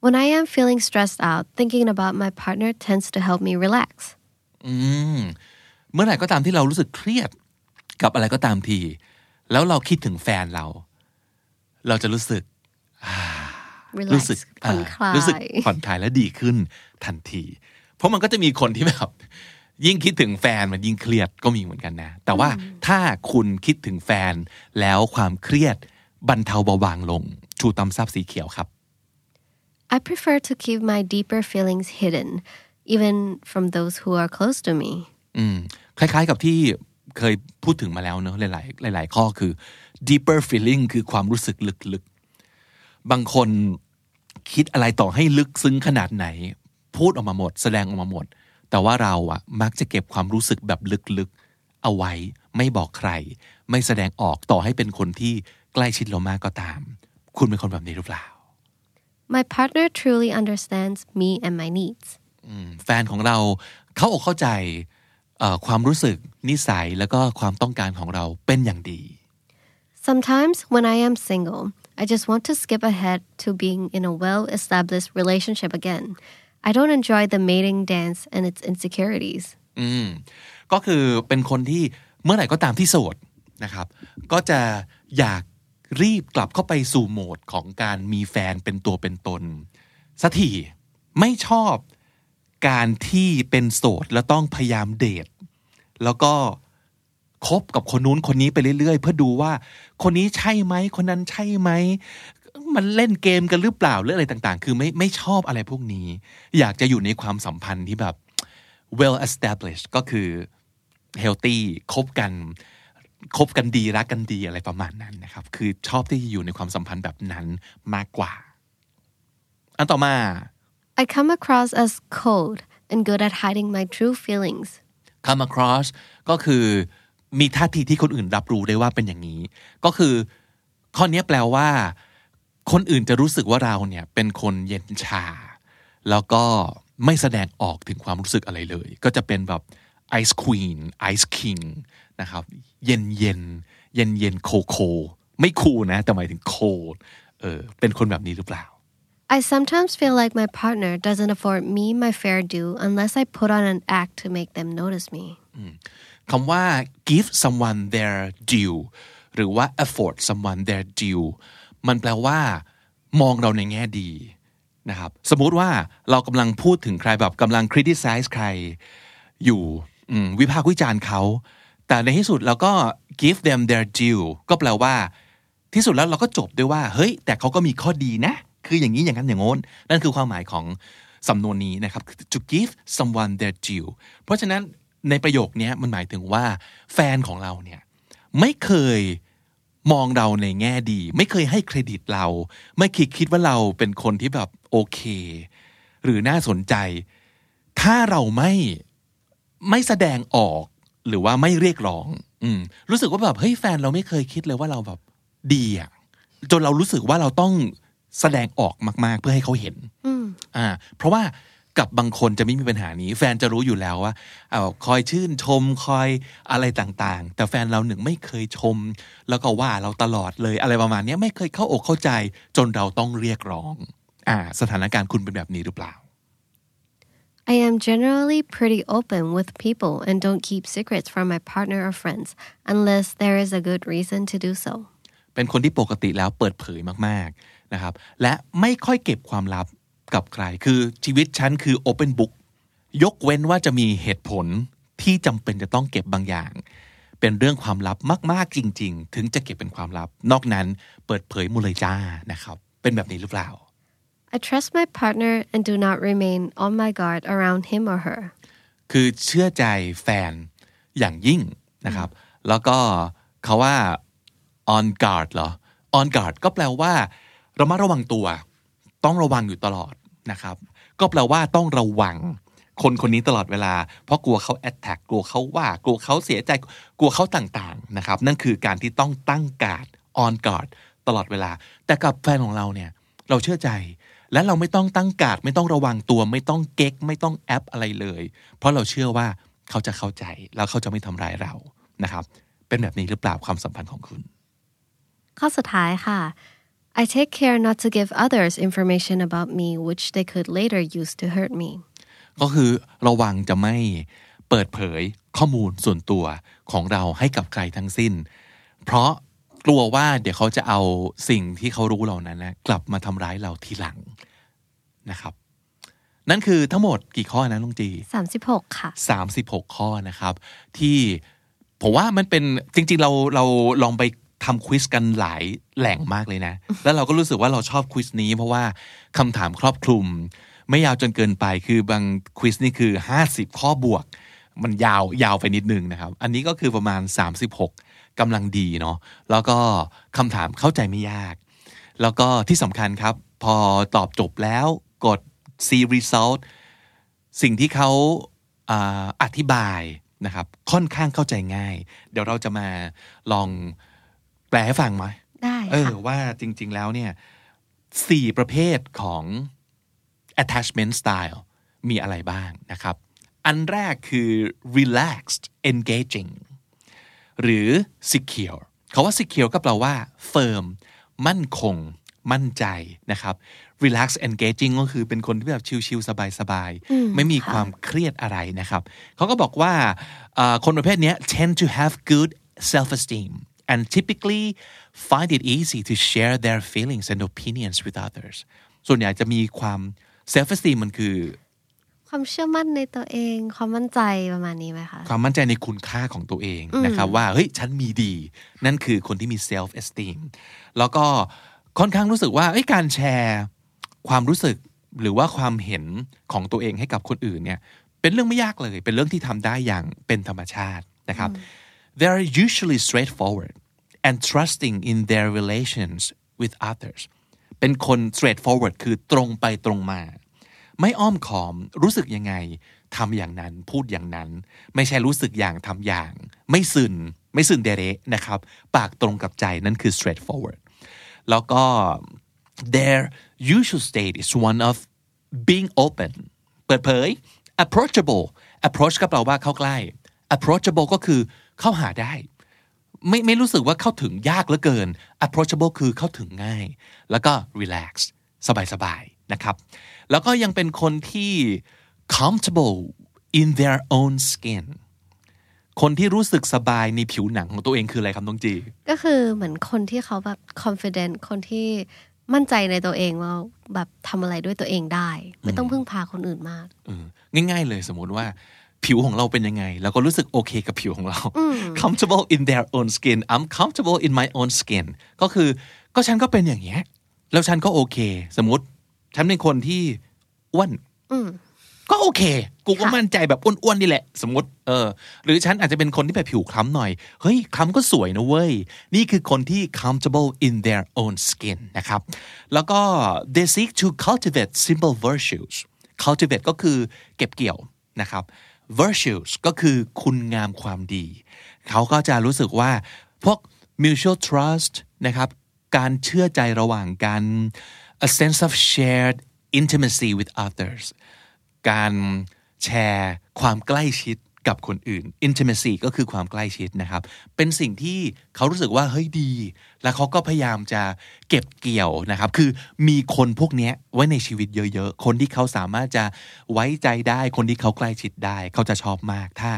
When I am feeling stressed out, thinking about my partner tends to help me relax. อืมเมื่อไหร่ก็ตามที่เรารู้สึกเครียดกับอะไรก็ตามที แล้วเราคิดถึงแฟนเรา เราจะรู้สึก Relax รู้สึกผ่อนคลารู้สึกยผ่อนคลายและดีขึ้นทันที เพราะมันก็จะมีคนที่แบบยิ่งคิดถึงแฟนมันยิ่งเครียดก็มีเหมือนกันนะ แต่ว่าถ้าคุณคิดถึงแฟนแล้วความเครียดบรรเทาเบาบางลง ชูตำซับสีเขียวครับ I prefer to keep my deeper feelings hidden, even from those who are close to me. อืมคล้ายๆกับที่เคยพูดถึงมาแล้วเนอะหลาย ๆ หลาย ๆ ข้อคือ deeper feeling คือความรู้สึกลึกๆ บางคนคิดอะไรต่อให้ลึกซึ้งขนาดไหน พูดออกมาหมด แสดงออกมาหมด แต่ว่าเราอะมักจะเก็บความรู้สึกแบบลึกๆ เอาไว้ ไม่บอกใคร ไม่แสดงออกต่อให้เป็นคนที่ใกล้ชิดเรามากก็ตาม คุณเป็นคนแบบนี้หรือเปล่า My partner truly understands me and my needs. แฟนของเราเขาอกเข้าใจเอ่อความรู้สึกนิสัยแล้วก็ความต้องการของเราเป็นอย่างดี Sometimes, when I am single, I just want to skip ahead to being in a well established relationship again. I don't enjoy the mating dance and its insecurities. อืมก็คือเป็นคนที่เมื่อไหร่ก็ตามที่โสดนะครับ ก็จะอยาก รีบกลับเข้าไปสู่โหมดของการมีแฟนเป็นตัวเป็นตนสักทีไม่ชอบการที่เป็นโสดแล้วต้องพยายามเดท แล้วก็คบกับคนนู้นคนนี้ไปเรื่อยๆ เพื่อดูว่า คนนี้ใช่ไหมคนนั้นใช่ไหมมันเล่นเกมกันหรือเปล่าหรืออะไรต่างๆ คือไม่ไม่ชอบอะไรพวกนี้ อยากจะอยู่ในความสัมพันธ์ที่แบบ well established ก็คือ healthy คบกัน คบกันดีรักกันดีอะไรประมาณนั้นนะครับ คือชอบที่จะอยู่ในความสัมพันธ์แบบนั้นมากกว่า อันต่อมา I come across as cold and good at hiding my true feelings. come across ก็คือมีท่าทีที่คนอื่นรับรู้ได้ว่าเป็นอย่างนี้ ก็คือข้อนี้แปลว่า คนอื่นจะรู้สึกว่าเราเนี่ยเป็นคนเย็นชา แล้วก็ไม่แสดงออกถึงความรู้สึกอะไรเลย ก็จะเป็นแบบไอซ์ควี นไอซ์คิงนะครับ เย็นเย็นเย็นเย็นโคโคไม่คูลนะ แต่หมายถึงโคเออเป็นคนแบบนี้หรือเปล่า I sometimes feel like my partner doesn't afford me my fair due unless I put on an act to make them notice me คำว่า give someone their due หรือว่า afford someone their due มันแปลว่า มองเราในแง่ดีนะครับ สมมุติว่าเรากำลังพูดถึงใครแบบกำลัง criticize ใคร อยู่อืมวิพากษ์วิจารณ์เขา แต่ในที่สุดเราก็ give them their due ก็แปลว่า ที่สุดแล้วเราก็จบด้วยว่า เฮ้ย แต่เขาก็มีข้อดีนะ คืออย่างนี้อย่างนั้นอย่างโน้น นั่นคือความหมายของสำนวนนี้นะครับ to give someone their due เพราะฉะนั้นในประโยคนี้มันหมายถึงว่าแฟนของเราเนี่ยไม่เคยมองเราในแง่ดี ไม่เคยให้เครดิตเรา ไม่คิดคิดว่าเราเป็นคนที่แบบโอเค หรือน่าสนใจ ถ้าเราไม่ไม่แสดงออก หรือว่าไม่เรียกร้อง อืม รู้สึกว่าแบบเฮ้ยแฟนเราไม่เคยคิดเลยว่าเราแบบดีอะจนเรารู้สึกว่าเราต้องแสดงออกมาก ๆ เพื่อให้เขาเห็นอ่า เพราะว่ากับบางคนจะไม่มีปัญหานี้ แฟนจะรู้อยู่แล้วว่าเอาคอยชื่นชมคอยอะไรต่างๆ แต่แฟนเราหนึ่งไม่เคยชม แล้วก็ว่าเราตลอดเลยอะไรประมาณนี้ไม่เคยเข้าอกเข้าใจ จนเราต้องเรียกร้อง อ่า สถานการณ์คุณเป็นแบบนี้หรือเปล่า I am generally pretty open with people and don't keep secrets from my partner or friends unless there is a good reason to do so. เป็นคนที่ปกติแล้วเปิดเผยมากๆนะครับและไม่ค่อยเก็บความลับกับใคร คือชีวิตฉันคือ open book ยกเว้นว่าจะมีเหตุผลที่จำเป็นจะต้องเก็บบางอย่าง เป็นเรื่องความลับมากๆจริง ๆ ถึงจะเก็บเป็นความลับ นอกนั้นเปิดเผยมุเลยจ้านะครับ เป็นแบบนี้หรือเปล่า I trust my partner and do not remain on my guard around him or her. คือเชื่อใจแฟนอย่างยิ่งนะครับ แล้วก็เขาว่า on guard เหรอ on guard ก็แปลว่าระมัดระวังตัว ต้องระวังอยู่ตลอดนะครับ ก็แปลว่าต้องระวังคนคนนี้ตลอดเวลา เพราะกลัวเขา attack กลัวเขาว่ากลัวเขาเสียใจกลัวเขาต่างๆนะครับ นั่นคือการที่ต้องตั้งการ์ด on guard ตลอดเวลา แต่กับแฟนของเราเนี่ย เราเชื่อใจ และเราไม่ต้องตั้งการ์ดไม่ต้องระวังตัว ไม่ต้องเก๊ก ไม่ต้องแอปอะไรเลย เพราะเราเชื่อว่าเขาจะเข้าใจแล้วเขาจะไม่ทำร้ายเรานะครับ เป็นแบบนี้หรือเปล่าความสัมพันธ์ของคุณ ข้อสุดท้ายค่ะ I take care not to give others information about me which they could later use to hurt me. ก็คือระวังจะไม่เปิดเผยข้อมูลส่วนตัวของเราให้กับใครทั้งสิ้น เพราะกลัวว่าเดี๋ยวเขาจะเอาสิ่งที่เขารู้เหล่านั้นนะกลับมาทำร้ายเราทีหลัง นะครับ นั่นคือทั้งหมดกี่ข้อนะลุงจี36ค่ะ36ข้อนะครับ ที่ผมว่ามันเป็นจริง ๆ เราเราลองไปทำควิสกันหลายแหล่งมากเลยนะ แล้วเราก็รู้สึกว่าเราชอบควิสนี้ เพราะว่าคำถามครอบคลุม ไม่ยาวจนเกินไปคือบางควิสนี่คือ 50 ข้อบวก มันยาวยาวไปนิดนึงนะครับ อันนี้ก็คือประมาณ 36กำลังดีเนาะแล้วก็คำถามเข้าใจไม่ยาก แล้วก็ที่สำคัญครับ พอตอบจบแล้ว กด see result สิ่งที่เขาอาอธิบายนะครับค่อนข้างเข้าใจง่าย เดี๋ยวเราจะมาลองแปลให้ฟังไหมได้เออค่ะว่าจริง ๆแล้วเนี่ยสี่ประเภทของ attachment style มีอะไรบ้างนะครับ อันแรกคือ relaxed engaging หรือ secure คาว่า secure ก็แปลว่า firm มั่นคง มั่นใจนะครับ relax engaging ก็คือเป็นคนที่แบบชิลๆสบายๆ ไม่มีความเครียดอะไรนะครับ เขาก็บอกว่าเอ่อคนประเภทเนี้ย tend to have good self esteem and typically find it easy to share their feelings and opinions with others ส่วนใหญ่จะมีความ self esteem มันคือ ความเชื่อมั่นในตัวเอง ความมั่นใจประมาณนี้ไหมคะ ความมั่นใจในคุณค่าของตัวเองนะครับว่า เฮ้ย ฉันมีดี นั่นคือคนที่มี self esteem แล้วก็ค่อนข้างรู้สึกว่าเอ้ยการแชร์ ความรู้สึกหรือว่าความเห็นของตัวเองให้กับคนอื่นเนี่ยเป็นเรื่องไม่ยากเลย เป็นเรื่องที่ทำได้อย่างเป็นธรรมชาตินะครับ they are usually straightforward and trusting in their relations with others เป็นคน straightforward คือตรงไปตรงมา ไม่อ้อมขอมรู้สึกยังไงทำอย่างนั้นพูดอย่างนั้น ไม่ใช่รู้สึกอย่างทำอย่าง ไม่ซึนไม่ซึนเดเรนะครับ ปากตรงกับใจนั่นคือ straightforward แล้วก็ usual state is one of being open เปิดเผย approachable approach ก็แปลว่าเข้าใกล้ approachable ก็คือเข้าหาได้ ไม่ไม่รู้สึกว่าเข้าถึงยากเหลือเกิน approachable คือเข้าถึงง่าย แล้วก็ relax สบายๆนะครับ แล้วก็ยังเป็นคนที่ comfortable in their own skin คนที่รู้สึกสบายในผิวหนังของตัวเองคืออะไรครับน้องจี ก็คือเหมือนคนที่เขาแบบ confident คนที่ มั่นใจในตัวเองว่าแบบทำอะไรด้วยตัวเองได้ ไม่ต้องพึ่งพาคนอื่นมากเออง่าย ๆ เลยสมมุติว่าผิวของเราเป็นยังไง แล้วก็รู้สึกโอเคกับผิวของเรา comfortable in their own skin I'm comfortable in my own skin ก็คือก็ฉันก็เป็นอย่างเงี้ยแล้วฉันก็โอเค สมมติฉันเป็นคนที่อ้วนอืม ก็โอเค กูก็ค่ะมั่นใจแบบอ้วนๆนี่แหละ สมมติ เออ หรือฉันอาจจะเป็นคนที่แบบผิวคล้ำหน่อย เฮ้ยคล้ำก็สวยนะเว้ย นี่คือคนที่ comfortable in their own skin นะครับ แล้วก็ they seek to cultivate simple virtues cultivate ก็คือเก็บเกี่ยวนะครับ virtues ก็คือคุณงามความดี เขาก็จะรู้สึกว่า พวก mutual trust นะครับ การเชื่อใจระหว่างกัน a sense of shared intimacy with others การแชร์ความใกล้ชิดกับคนอื่น intimacy ก็คือความใกล้ชิดนะครับ เป็นสิ่งที่เขารู้สึกว่าเฮ้ยดี แล้วเขาก็พยายามจะเก็บเกี่ยวนะครับ คือมีคนพวกนี้ไว้ในชีวิตเยอะๆ คนที่เขาสามารถจะไว้ใจได้ คนที่เขาใกล้ชิดได้ เขาจะชอบมาก ถ้า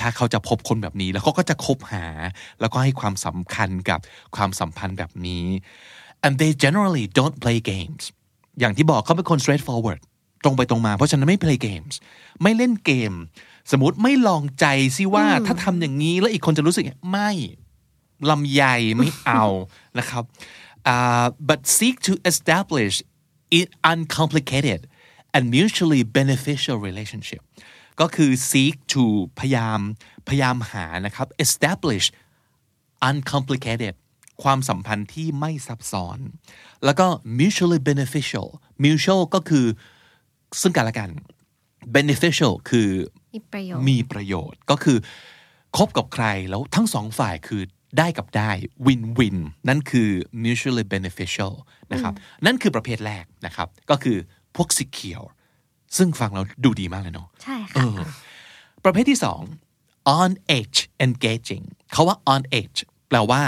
ถ้าเขาจะพบคนแบบนี้ แล้วเขาก็จะคบหา แล้วก็ให้ความสำคัญกับความสัมพันธ์แบบนี้ and they generally don't play games อย่างที่บอกเขาเป็นคน straightforward ตรงไปตรงมา เพราะฉะนั้นไม่ play games ไม่เล่นเกม สมมติไม่ลองใจสิว่าถ้าทำอย่างนี้แล้วอีกคนจะรู้สึกไงไม่ลำใหญ่ไม่เอานะครับ uh, but seek to establish it uncomplicated and mutually beneficial relationship ก็คือ seek to พยายามพยายามหานะครับ establish uncomplicated ความสัมพันธ์ที่ไม่ซับซ้อน แล้วก็ mutually beneficial mutual ก็คือ ซึ่งกันและกัน beneficial คือมีประโยชน์มีประโยชน์ก็คือคบกับใครแล้วทั้งสองฝ่ายคือได้กับได้ win win นั่นคือ mutually beneficial นะครับ นั่นคือประเภทแรกนะครับ ก็คือพวก secure ซึ่งฟังเราดูดีมากเลยเนาะใช่เอค่ะอประเภทที่สอง on edge engaging เขาว่า on edge แปลว่า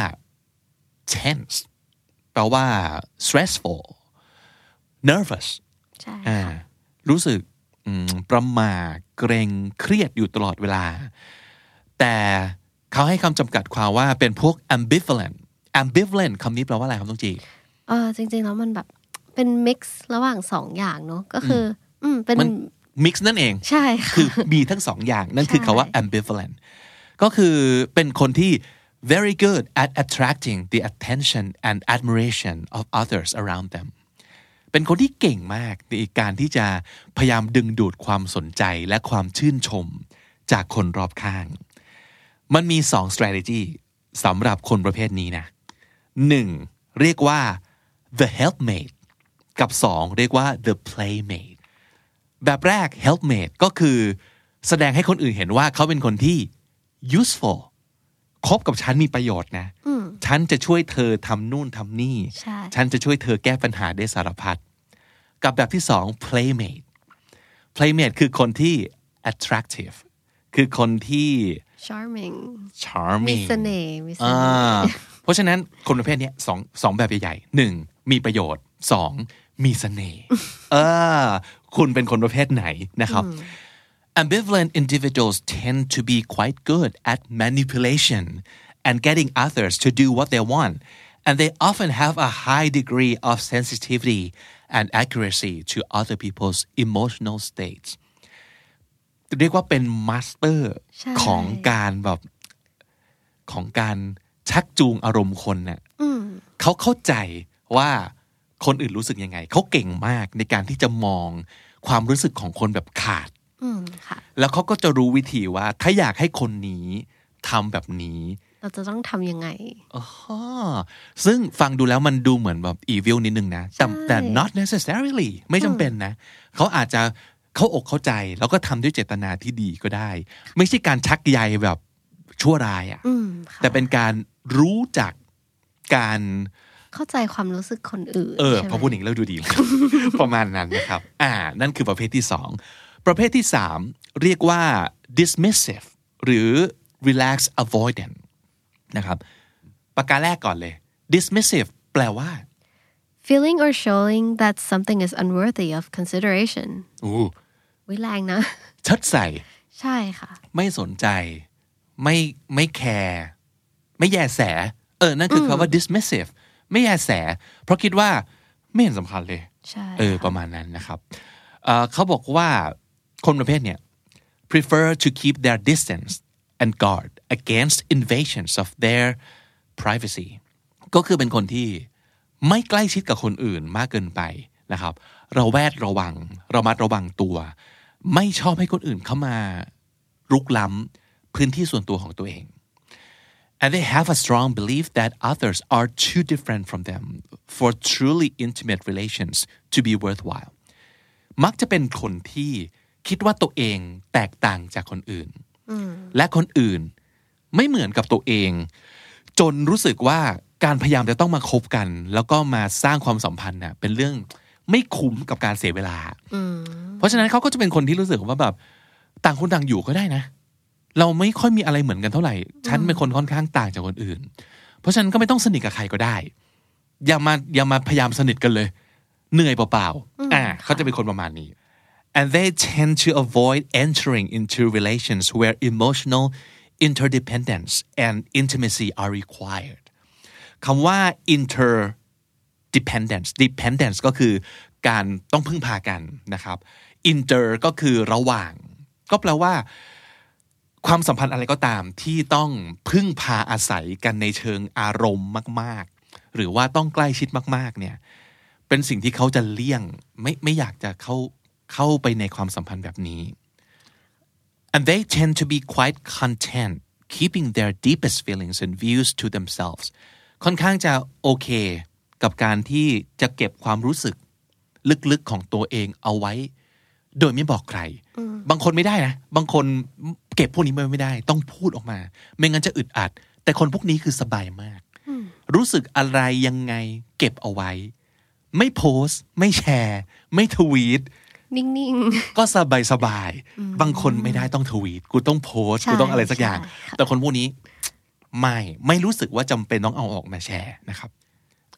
tense แปลว่า stressful nervous ใช่อ่าค่ะ รู้สึกอืมประหมาเกรงเครียดอยู่ตลอดเวลา แต่เขาให้คำจำกัดความว่าเป็นพวก ambivalent ambivalent คำนี้แปลว่าอะไรครับต้องจีเออจริง ๆ แล้วมันแบบเป็น mix ระหว่างสองอย่างเนอะก็คือ อืมเป็นมัน mix นั่นเองใช่ค่ะคือมีทั้งสองอย่างนั่นคือใช่คาว่า ambivalent ก็คือเป็นคนที่ very good at attracting the attention and admiration of others around them เป็นคนที่เก่งมากในการที่จะพยายามดึงดูดความสนใจและความชื่นชมจากคนรอบข้าง มันมีสอง strategy สำหรับคนประเภทนี้นะหนึ่งเรียกว่า the helpmate กับสองเรียกว่า the playmate แบบแรก helpmate ก็คือ แสดงให้คนอื่นเห็นว่าเขาเป็นคนที่ useful คบกับฉันมีประโยชน์นะ ฉันจะช่วยเธอทำนู่นทำนี่ใช่ฉันจะช่วยเธอแก้ปัญหาได้สารพัด กับแบบที่สอง playmate playmate คือคนที่ attractive คือคนที่ charming มี charming เสน่ห์มีเสอ่น่ห์าเพราะฉะนั้นคนประเภทเนี้ยสองสองแบบใหญ่ๆหนึ่งมีประโยชน์สองมีเสน่ห์เออคุณเป็นคนประเภทไหนนะครับ ambivalent individuals tend to be quite good at manipulation and getting others to do what they want and they often have a high degree of sensitivity and accuracy to other people's emotional states เรียกว่าเป็นมาสเตอร์ ใช่ ของการแบบ ของการชักจูงอารมณ์คนเนี่ยเขาเข้าใจว่าคนอื่นรู้สึกยังไง เขาเก่งมากในการที่จะมองความรู้สึกของคนแบบขาด อืมค่ะ แล้วเขาก็จะรู้วิธีว่า ถ้าอยากให้คนนี้ทำแบบนี้ เราจะต้องทำยังไงอ๋อซึ่งฟังดูแล้วมันดูเหมือนแบบ evil นิดนึงนะ แต่ใช่แต่ not necessarily ไม่จำเป็นนะ เขาอาจจะเข้าอกเข้าใจ แล้วก็ทำด้วยเจตนาที่ดีก็ได้ ไม่ใช่การชักใยแบบชั่วร้ายอะอืมค่ะแต่เป็นการรู้จักการเข้าใจความรู้สึกคนอื่น เออใช่ไหมพอพูดอย่างนี้แล้วดูดี ประมาณนั้นนะครับ อ่า นั่นคือประเภทที่สอง ประเภทที่สามเรียกว่า dismissive หรือ relax avoidant นะครับประการแรกก่อนเลย dismissive แปลว่า feeling or showing that something is unworthy of consideration อู้วิแรงนะเชิดใส่ใช่ค่ะ ไม่สนใจ ไม่ไม่แคร์ไม่แยแส เออ นั่นคือคำว่า dismissive ไม่แยแส เพราะคิดว่าไม่เห็นสำคัญเลยใช่เออ ประมาณนั้นนะครับเอ่อเขาบอกว่า คนประเภทเนี่ย prefer to keep their distance and guard against invasions of their privacy ก็คือเป็นคนที่ไม่ใกล้ชิดกับคนอื่นมากเกินไปนะครับเราแวดระวังเรามัดระวังตัว ไม่ชอบให้คนอื่นเข้ามารุกล้ำพื้นที่ส่วนตัวของตัวเอง and they have a strong belief that others are too different from them for truly intimate relations to be worthwhile มักจะเป็นคนที่ คิดว่าตัวเองแตกต่างจากคนอื่น และคนอื่นไม่เหมือนกับตัวเอง จนรู้สึกว่าการพยายามจะต้องมาคบกัน แล้วก็มาสร้างความสัมพันธ์น่ะเป็นเรื่องไม่คุ้มกับการเสียเวลาเพราะฉะนั้นเขาก็จะเป็นคนที่รู้สึกว่าแบบต่างคนต่างอยู่ก็ได้นะ เราไม่ค่อยมีอะไรเหมือนกันเท่าไหร่ฉันเป็นคนค่อนข้างต่างจากคนอื่น เพราะฉะนั้นก็ไม่ต้องสนิทกับใครก็ได้ อย่ามาอย่ามาพยายามสนิทกันเลย เหนื่อยเปล่าๆอ่าเขาจะเป็นคนประมาณนี้ and they tend to avoid entering into relations where emotional interdependence and intimacy are required คำว่า inter dependence dependence ก็คือการต้องพึ่งพากันนะครับ inter ก็คือระหว่าง ก็แปลว่า ความสัมพันธ์อะไรก็ตามที่ต้องพึ่งพาอาศัยกันในเชิงอารมณ์มาก ๆ หรือว่าต้องใกล้ชิดมาก ๆ เนี่ย เป็นสิ่งที่เขาจะเลี่ยงไม่ไม่อยากจะเข้า เข้าไปในความสัมพันธ์แบบนี้ and they tend to be quite content keeping their deepest feelings and views to themselves ค่อนข้างจะโอเค กับการที่จะเก็บความรู้สึก ลึกๆของตัวเองเอาไว้ โดยไม่บอกใคร บางคนไม่ได้นะ บางคนเก็บพวกนี้ไว้ไม่ได้ ต้องพูดออกมา ไม่งั้นจะอึดอัด แต่คนพวกนี้คือสบายมาก รู้สึกอะไรยังไง เก็บเอาไว้ ไม่โพสต์ไม่แชร์ ไม่ทวีต นิ่งก็สบายสบายๆบางคนไม่ได้ต้องทวีต กูต้องโพสต์ใช่กูต้องอะไรสักอย่างใช่ค่ะแต่คนพวกนี้ไม่ไม่รู้สึกว่าจำเป็นต้องเอาออกมาแชร์นะครับ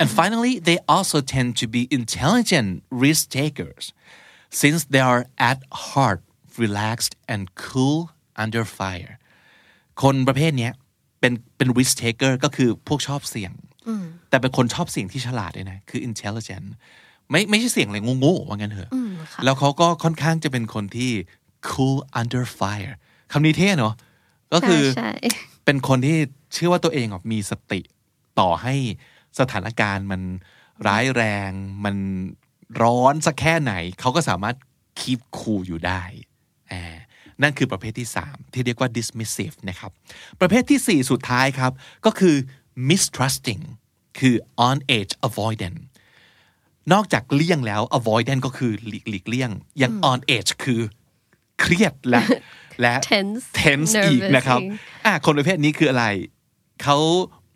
and finally they also tend to be intelligent risk takers since they are at heart relaxed and cool under fire คนประเภทเนี้ยเป็นเป็น risk taker ก็คือพวกชอบเสี่ยง แต่เป็นคนชอบเสี่ยงที่ฉลาดด้วยนะ คือ intelligent ไม่ไม่ใช่เสี่ยงอะไรโง่ๆว่างั้นเถอะแล้วเขาก็ค่อนข้างจะเป็นคนที่ cool under fire คำนี้เท่เนาะก็ๆคือใช่เป็นคนที่เชื่อว่าตัวเองมีสติต่อให้สถานการณ์มันร้ายแรง มันร้อนสักแค่ไหน เขาก็สามารถ keep cool อยู่ได้อ่านั่นคือประเภทที่ 3 ที่เรียกว่า dismissive นะครับ ประเภทที่ 4 สุดท้ายครับ ก็คือ mistrusting คือ on edge avoidant นอกจากเลี่ยงแล้ว avoidant ก็คือหลีกหลีกเลี่ยง อย่าง on edge คือเครียดและและ Tense tense อีก nervous นะครับอีกอะคนประเภทนี้คืออะไร เขา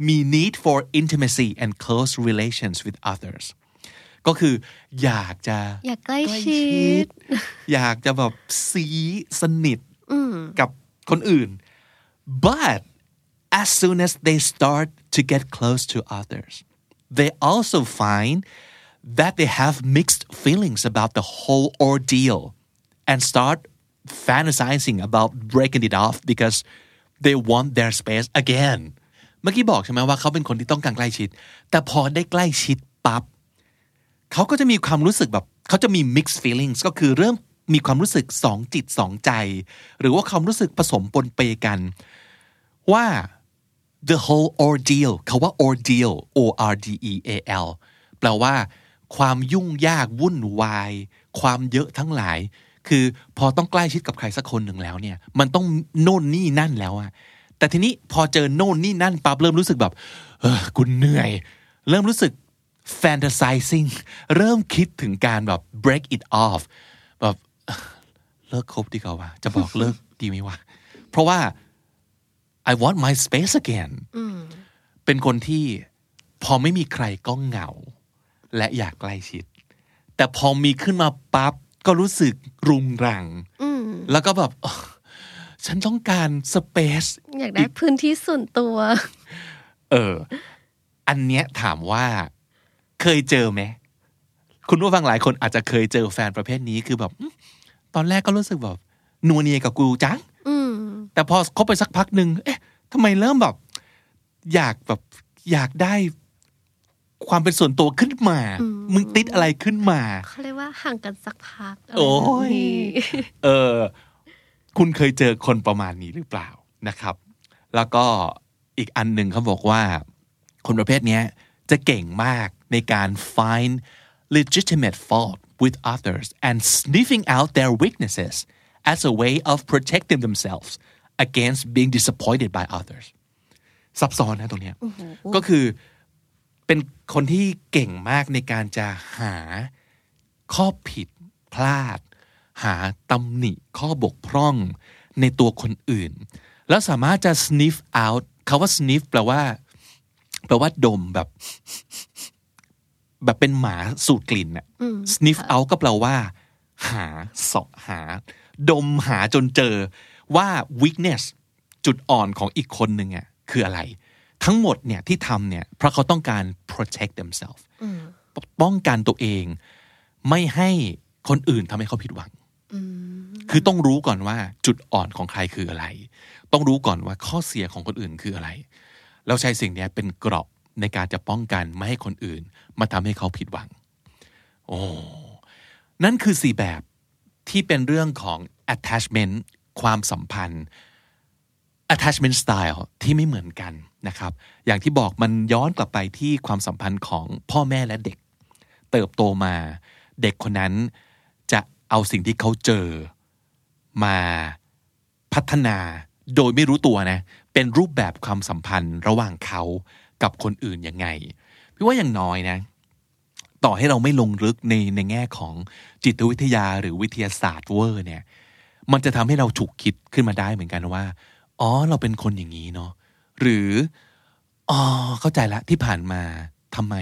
มี need for intimacy and close relations with others ก็คืออยากจะอยากใกล้ชิด อยากจะแบบซีสนิทกับคนอื่น but as soon as they start to get close to others they also find that they have mixed feelings about the whole ordeal and start fantasizing about breaking it off because they want their space again เมื่อกี้บอกใช่ไหมว่าเขาเป็นคนที่ต้องการใกล้ชิด แต่พอได้ใกล้ชิดปั๊บเขาก็จะมีความรู้สึกแบบเขาจะมี mixed feelings ก็คือเริ่มมีความรู้สึกสองจิตสองใจ หรือว่าความรู้สึกผสมปนเปกันว่า the whole ordeal คาว่า ordeal o r d e a l แปลว่า ความยุ่งยากวุ่นวาย ความเยอะทั้งหลาย คือพอต้องใกล้ชิดกับใครสักคนหนึ่งแล้วเนี่ย มันต้องโน่นนี่นั่นแล้วอะแต่ทีนี้พอเจอโน่นนี่นั่นปั๊บเริ่มรู้สึกแบบ เออกูเหนื่อย เริ่มรู้สึก fantasizing เริ่มคิดถึงการแบบ break it off แบบเลิกคบดีกว่าวะจะบอกเลิกดีไหมวะ เพราะว่า I want my space again เป็นคนที่พอไม่มีใครก็เหงา และอยากใกล้ชิด แต่พอมีขึ้นมาปั๊บก็รู้สึกรุงรังอืมแล้วก็แบบอ๋อฉันต้องการสเปซอยากได้พื้นที่ส่วนตัว เออ อันเนี้ยถามว่าเคยเจอไหม คุณผู้ฟังหลายคนอาจจะเคยเจอแฟนประเภทนี้คือแบบอืมตอนแรกก็รู้สึกแบบนัวเนียกับกูจังอืมแต่พอคบไปสักพักหนึ่งเอ๊ะทำไมเริ่มแบบ อยากแบบอยากได้ ความเป็นส่วนตัวขึ้นมา มึงติดอะไรขึ้นมาเขาเรียกว่าห่างกันสักพักะไรโอ้ยแบบนี้เออ คุณเคยเจอคนประมาณนี้หรือเปล่านะครับ แล้วก็อีกอันหนึ่งเขาบอกว่า คนประเภทเนี้ยจะเก่งมากในการ find legitimate fault with others and sniffing out their weaknesses as a way of protecting themselves against being disappointed by others ซับซ้อนนะตรงเนี้ยก็คือเป็น คนที่เก่งมากในการจะหาข้อผิดพลาด หาตำหนิข้อบกพร่องในตัวคนอื่น แล้วสามารถจะ sniff out คาว่า sniff แปลว่า แปลว่าดมแบบ แบบเป็นหมาสูดกลิ่นน่ะ sniff out ก็แปลว่า หาเสาะหา ดมหาจนเจอว่า weakness จุดอ่อนของอีกคนหนึ่งอะคืออะไร ทั้งหมดเนี่ยที่ทำเนี่ยเพราะเขาต้องการ protect themselves ป้องกันตัวเองไม่ให้คนอื่นทำให้เขาผิดหวัง คือต้องรู้ก่อนว่าจุดอ่อนของใครคืออะไร ต้องรู้ก่อนว่าข้อเสียของคนอื่นคืออะไร แล้วใช้สิ่งเนี้ยเป็นเกราะในการจะป้องกันไม่ให้คนอื่น มาทำให้เขาผิดหวัง โอ้นั่นคือสี่แบบที่เป็นเรื่องของ attachment ความสัมพันธ์ attachment style ที่ไม่เหมือนกันนะครับ อย่างที่บอกมันย้อนกลับไปที่ความสัมพันธ์ของพ่อแม่และเด็ก เติบโตมา เด็กคนนั้นจะเอาสิ่งที่เขาเจอมาพัฒนาโดยไม่รู้ตัวนะ เป็นรูปแบบความสัมพันธ์ระหว่างเขากับคนอื่นยังไง พี่ว่าอย่างน้อยนะ ต่อให้เราไม่ลงลึกในในแง่ของจิตวิทยาหรือวิทยาศาสตร์เวอร์เนี่ย มันจะทำให้เราฉุกคิดขึ้นมาได้เหมือนกันว่า อ๋อ เราเป็นคนอย่างนี้เนาะหรืออ๋อเข้าใจละที่ผ่านมาทำไม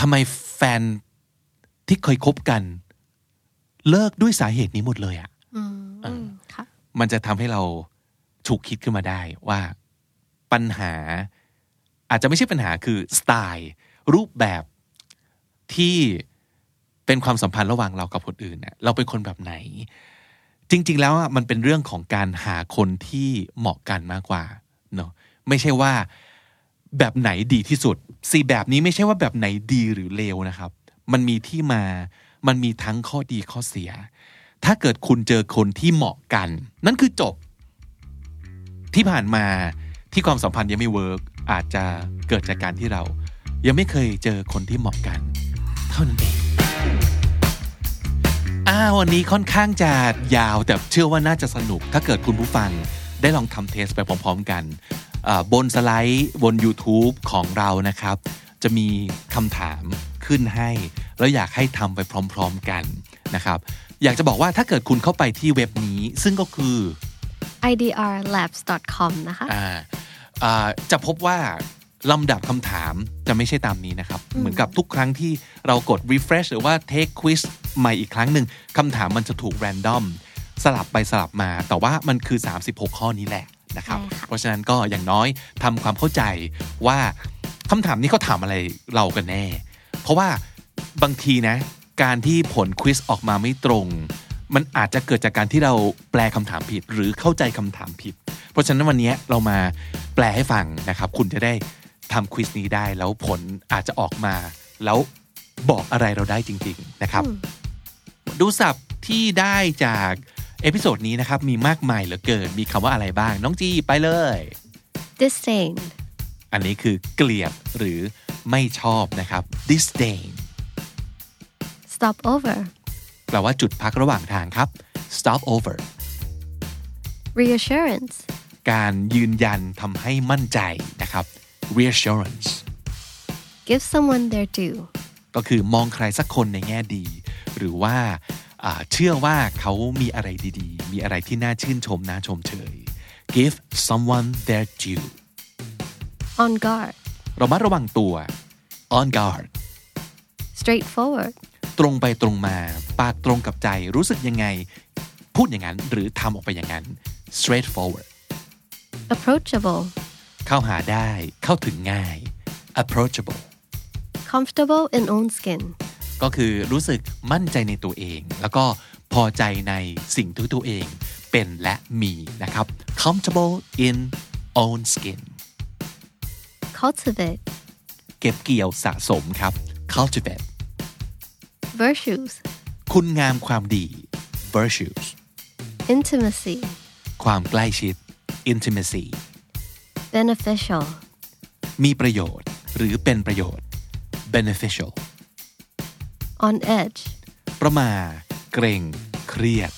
ทำไมแฟนที่เคยคบกัน เลิกด้วยสาเหตุนี้หมดเลยอะอืมอืมค่ะมันจะทำให้เราฉุกคิดขึ้นมาได้ว่าปัญหา อาจจะไม่ใช่ปัญหาคือสไตล์รูปแบบที่เป็นความสัมพันธ์ระหว่างเรากับคนอื่นเนี่ยเราเป็นคนแบบไหน จริง ๆ แล้วมันเป็นเรื่องของการหาคนที่เหมาะกันมากกว่าเนาะไม่ใช่ว่าแบบไหนดีที่สุดสี่แบบนี้ไม่ใช่ว่าแบบไหนดีหรือเลวนะครับ มันมีที่มามันมีทั้งข้อดีข้อเสีย ถ้าเกิดคุณเจอคนที่เหมาะกัน นั่นคือจบ ที่ผ่านมาที่ความสัมพันธ์ยังไม่ work อาจจะเกิดจากการที่เรา ยังไม่เคยเจอคนที่เหมาะกัน เท่านั้นเอง อ้าวันนี้ค่อนข้างจะยาวแต่เชื่อว่าน่าจะสนุก ถ้าเกิดคุณผู้ฟังได้ลองทำ test ไปพร้อม ๆ กันอ่าบนสไลด์บน YouTube ของเรานะครับ จะมีคำถามขึ้นให้ แล้วอยากให้ทำไปพร้อม ๆ กันนะครับ อยากจะบอกว่าถ้าเกิดคุณเข้าไปที่เว็บนี้ ซึ่งก็คือ idrlabs.com นะคะอ่าอ่าจะพบว่า ลำดับคำถามจะไม่ใช่ตามนี้นะครับ เหมือนกับทุกครั้งที่เรากด refresh หรือว่า take quiz ใหม่อีกครั้งหนึ่งคำถามมันจะถูก random สลับไปสลับมา แต่ว่ามันคือ 36 ข้อนี้แหละนะครับใช่ค่ะเพราะฉะนั้นก็อย่างน้อยทำความเข้าใจว่าคำถามนี้เขาถามอะไรเรากันแน่ เพราะว่าบางทีนะ การที่ผล quiz ออกมาไม่ตรง มันอาจจะเกิดจากการที่เราแปลคำถามผิด หรือเข้าใจคำถามผิด เพราะฉะนั้นวันนี้เรามาแปลให้ฟังนะครับ คุณจะได้ ทำ quiz นี้ได้แล้วผลอาจจะออกมา แล้วบอกอะไรเราได้จริง ๆนะครับ ดูศัพท์ที่ได้จาก episode นี้นะครับ มีมากมายเหลือเกิน มีคำว่าอะไรบ้าง น้องจีไปเลย disdain อันนี้คือเกลียดหรือไม่ชอบนะครับ disdain stop over แปลว่าจุดพักระหว่างทางครับ stop over reassurance การยืนยันทำให้มั่นใจนะครับ reassurance give someone their due ก็คือมองใครสักคนในแง่ดี หรือว่าอ่าเชื่อว่าเขามีอะไรดีๆ มีอะไรที่น่าชื่นชมน่าชมเชย give someone their due on guard ระมัดระวังตัว on guard straightforward ตรงไปตรงมา ปากตรงกับใจรู้สึกยังไง พูดอย่างนั้น หรือทำออกไปอย่างนั้น straightforward approachable เข้าหาได้ เข้าถึงง่าย approachable comfortable in own skin ก็คือรู้สึกมั่นใจในตัวเอง แล้วก็พอใจในสิ่งที่ตัวเองเป็นและมีนะครับ comfortable in own skin cultivate เก็บเกี่ยวสะสมครับ cultivate virtues คุณงามความดี virtues intimacy ความใกล้ชิด intimacy beneficial มีประโยชน์ หรือเป็นประโยชน์ beneficial on edge ประมาเกรงเครียด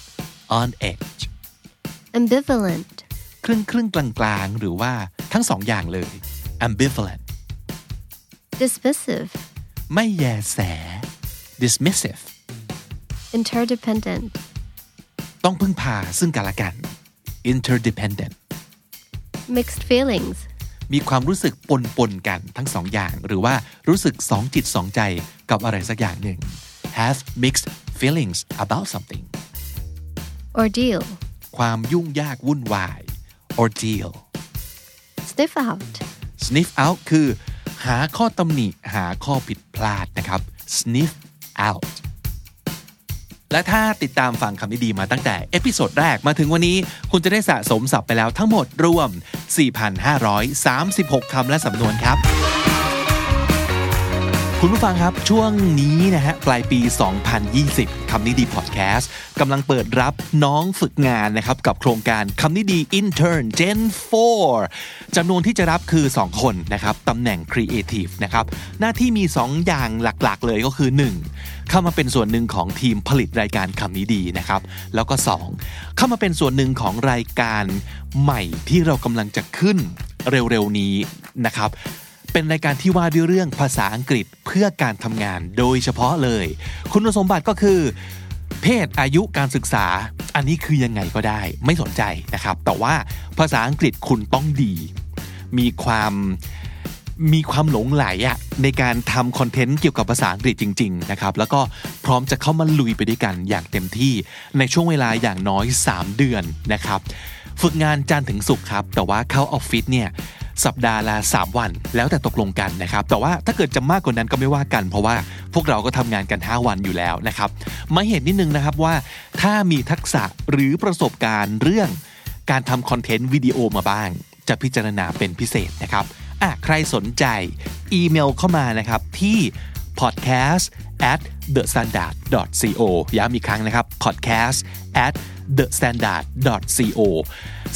on edge ambivalent ครึ่งครึ่งกลางกลางๆหรือว่าทั้งสองอย่างเลย ambivalent dismissive ไม่แยแส dismissive interdependent ต้องพึ่งพาซึ่งกันและกัน interdependent mixed feelings มีความรู้สึกปนปนๆกันทั้งสองอย่าง หรือว่ารู้สึกสองจิตสองใจกับอะไรสักอย่างหนึ่ง have mixed feelings about something ordeal ความยุ่งยากวุ่นวาย ordeal sniff out sniff out คือ หาข้อตำหนิหาข้อผิดพลาดนะครับ sniff out และถ้าติดตามฟังคำนี้ดีมาตั้งแต่ episode แรกมาถึงวันนี้ คุณจะได้สะสมศัพท์ไปแล้วทั้งหมดรวม 4,536 คำและสำนวนครับ คุณผู้ฟังครับช่วงนี้นะฮะปลายปี 2020 คำนี้ดีพอดแคสต์กำลังเปิดรับน้องฝึกงานนะครับกับโครงการคำนี้ดี Intern Gen 4จำนวนที่จะรับคือ 2 คนนะครับตำแหน่ง Creative นะครับหน้าที่มี 2 อย่างหลักๆ เลยก็คือ 1. เข้ามาเป็นส่วนหนึ่งของทีมผลิตรายการคำนี้ดีนะครับแล้วก็ 2. เข้ามาเป็นส่วนหนึ่งของรายการใหม่ที่เรากำลังจะขึ้นเร็วๆนี้นะครับ เป็นรายการที่ว่าด้วยเรื่องภาษาอังกฤษเพื่อการทำงานโดยเฉพาะเลย คุณสมบัติก็คือ เพศอายุการศึกษา อันนี้คือยังไงก็ได้ ไม่สนใจนะครับ แต่ว่าภาษาอังกฤษคุณต้องดี มีความมีความหลงไหลอะในการทำคอนเทนต์เกี่ยวกับภาษาอังกฤษจริง ๆ นะครับ แล้วก็พร้อมจะเข้ามาลุยไปด้วยกันอย่างเต็มที่ในช่วงเวลาอย่างน้อย 3 เดือนนะครับ ฝึกงานจันทร์ถึงศุกร์ครับ แต่ว่าเข้าออฟฟิศเนี่ย สัปดาห์ละ3 วัน แล้วแต่ตกลงกันนะครับ แต่ว่าถ้าเกิดจะมากกว่านั้นก็ไม่ว่ากัน เพราะว่าพวกเราก็ทำงานกัน 5 วันอยู่แล้วนะครับ มาเห็นนิดนึงนะครับว่า ถ้ามีทักษะหรือประสบการณ์เรื่อง การทำคอนเทนต์วิดีโอมาบ้าง จะพิจารณาเป็นพิเศษนะครับอะใครสนใจอีเมลเข้ามานะครับที่ podcast at the standard co ย้ำอีกครั้งนะครับ podcast at the standard co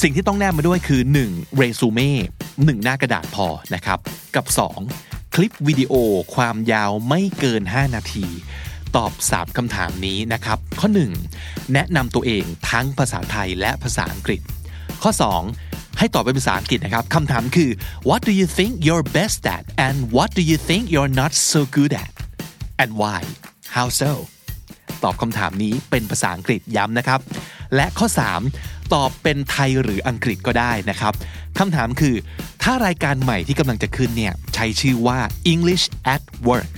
สิ่งที่ต้องแนบมาด้วยคือ 1. เรซูเม่1หน้ากระดาษพอนะครับ กับ 2. คลิปวิดีโอความยาวไม่เกิน 5 นาที ตอบ 3คำถามนี้นะครับ ข้อ 1. แนะนำตัวเองทั้งภาษาไทยและภาษาอังกฤษ ข้อ 2 ให้ตอบเป็นภาษาอังกฤษนะครับคำถามคือ what do you think you're best at and what do you think you're not so good at and why how so ตอบคำถามนี้เป็นภาษาอังกฤษย้ำนะครับ และข้อ 3 ตอบเป็นไทยหรืออังกฤษก็ได้นะครับคำถามคือ ถ้ารายการใหม่ที่กำลังจะขึ้นเนี่ยใช้ชื่อว่า English at Work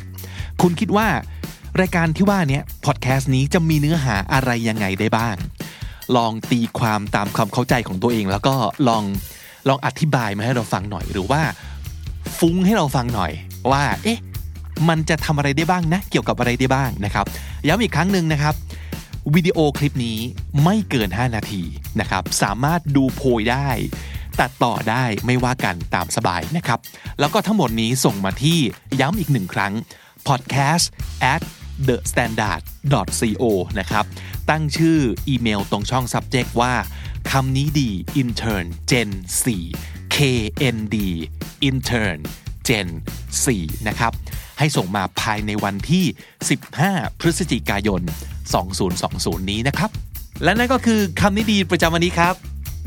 คุณคิดว่ารายการที่ว่านี้พอดแคสต์นี้จะมีเนื้อหาอะไรยังไงได้บ้าง ลองตีความตามความเข้าใจของตัวเอง แล้วก็ลองลองอธิบายมาให้เราฟังหน่อยหรือว่า ฟุ้งให้เราฟังหน่อยว่า เอ๊ะ มันจะทำอะไรได้บ้างนะ เกี่ยวกับอะไรได้บ้างนะครับย้ำอีกครั้งหนึ่งนะครับวิดีโอคลิปนี้ไม่เกิน 5 นาทีนะครับ สามารถดูโพยได้ ตัดต่อได้ไม่ว่ากันตามสบายนะครับ แล้วก็ทั้งหมดนี้ส่งมาที่ย้ำอีกหนึ่งครั้ง podcast at the standard co นะครับ ตั้งชื่ออีเมลตรงช่อง subject ว่าคำนี้ดี intern gen 4 knd intern gen 4นะครับ ให้ส่งมาภายในวันที่ 15 พฤศจิกายน 2020 นี้นะครับ และนั่นก็คือคำนี้ดีประจำวันนี้ครับ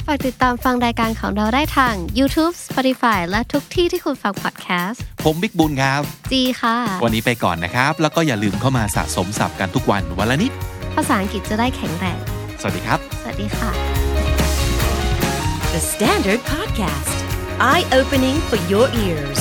ฝากติดตามฟังรายการของเราได้ทาง YouTube Spotify และทุกที่ที่คุณฟังพอดแคสต์ ผมบิ๊กบุญครับ จีค่ะ วันนี้ไปก่อนนะครับ แล้วก็อย่าลืมเข้ามาสะสมศัพท์กันทุกวันวันละนิด ภาษาอังกฤษจะได้แข็งแรง สวัสดีครับ สวัสดีค่ะ The Standard Podcast, eye opening for your ears.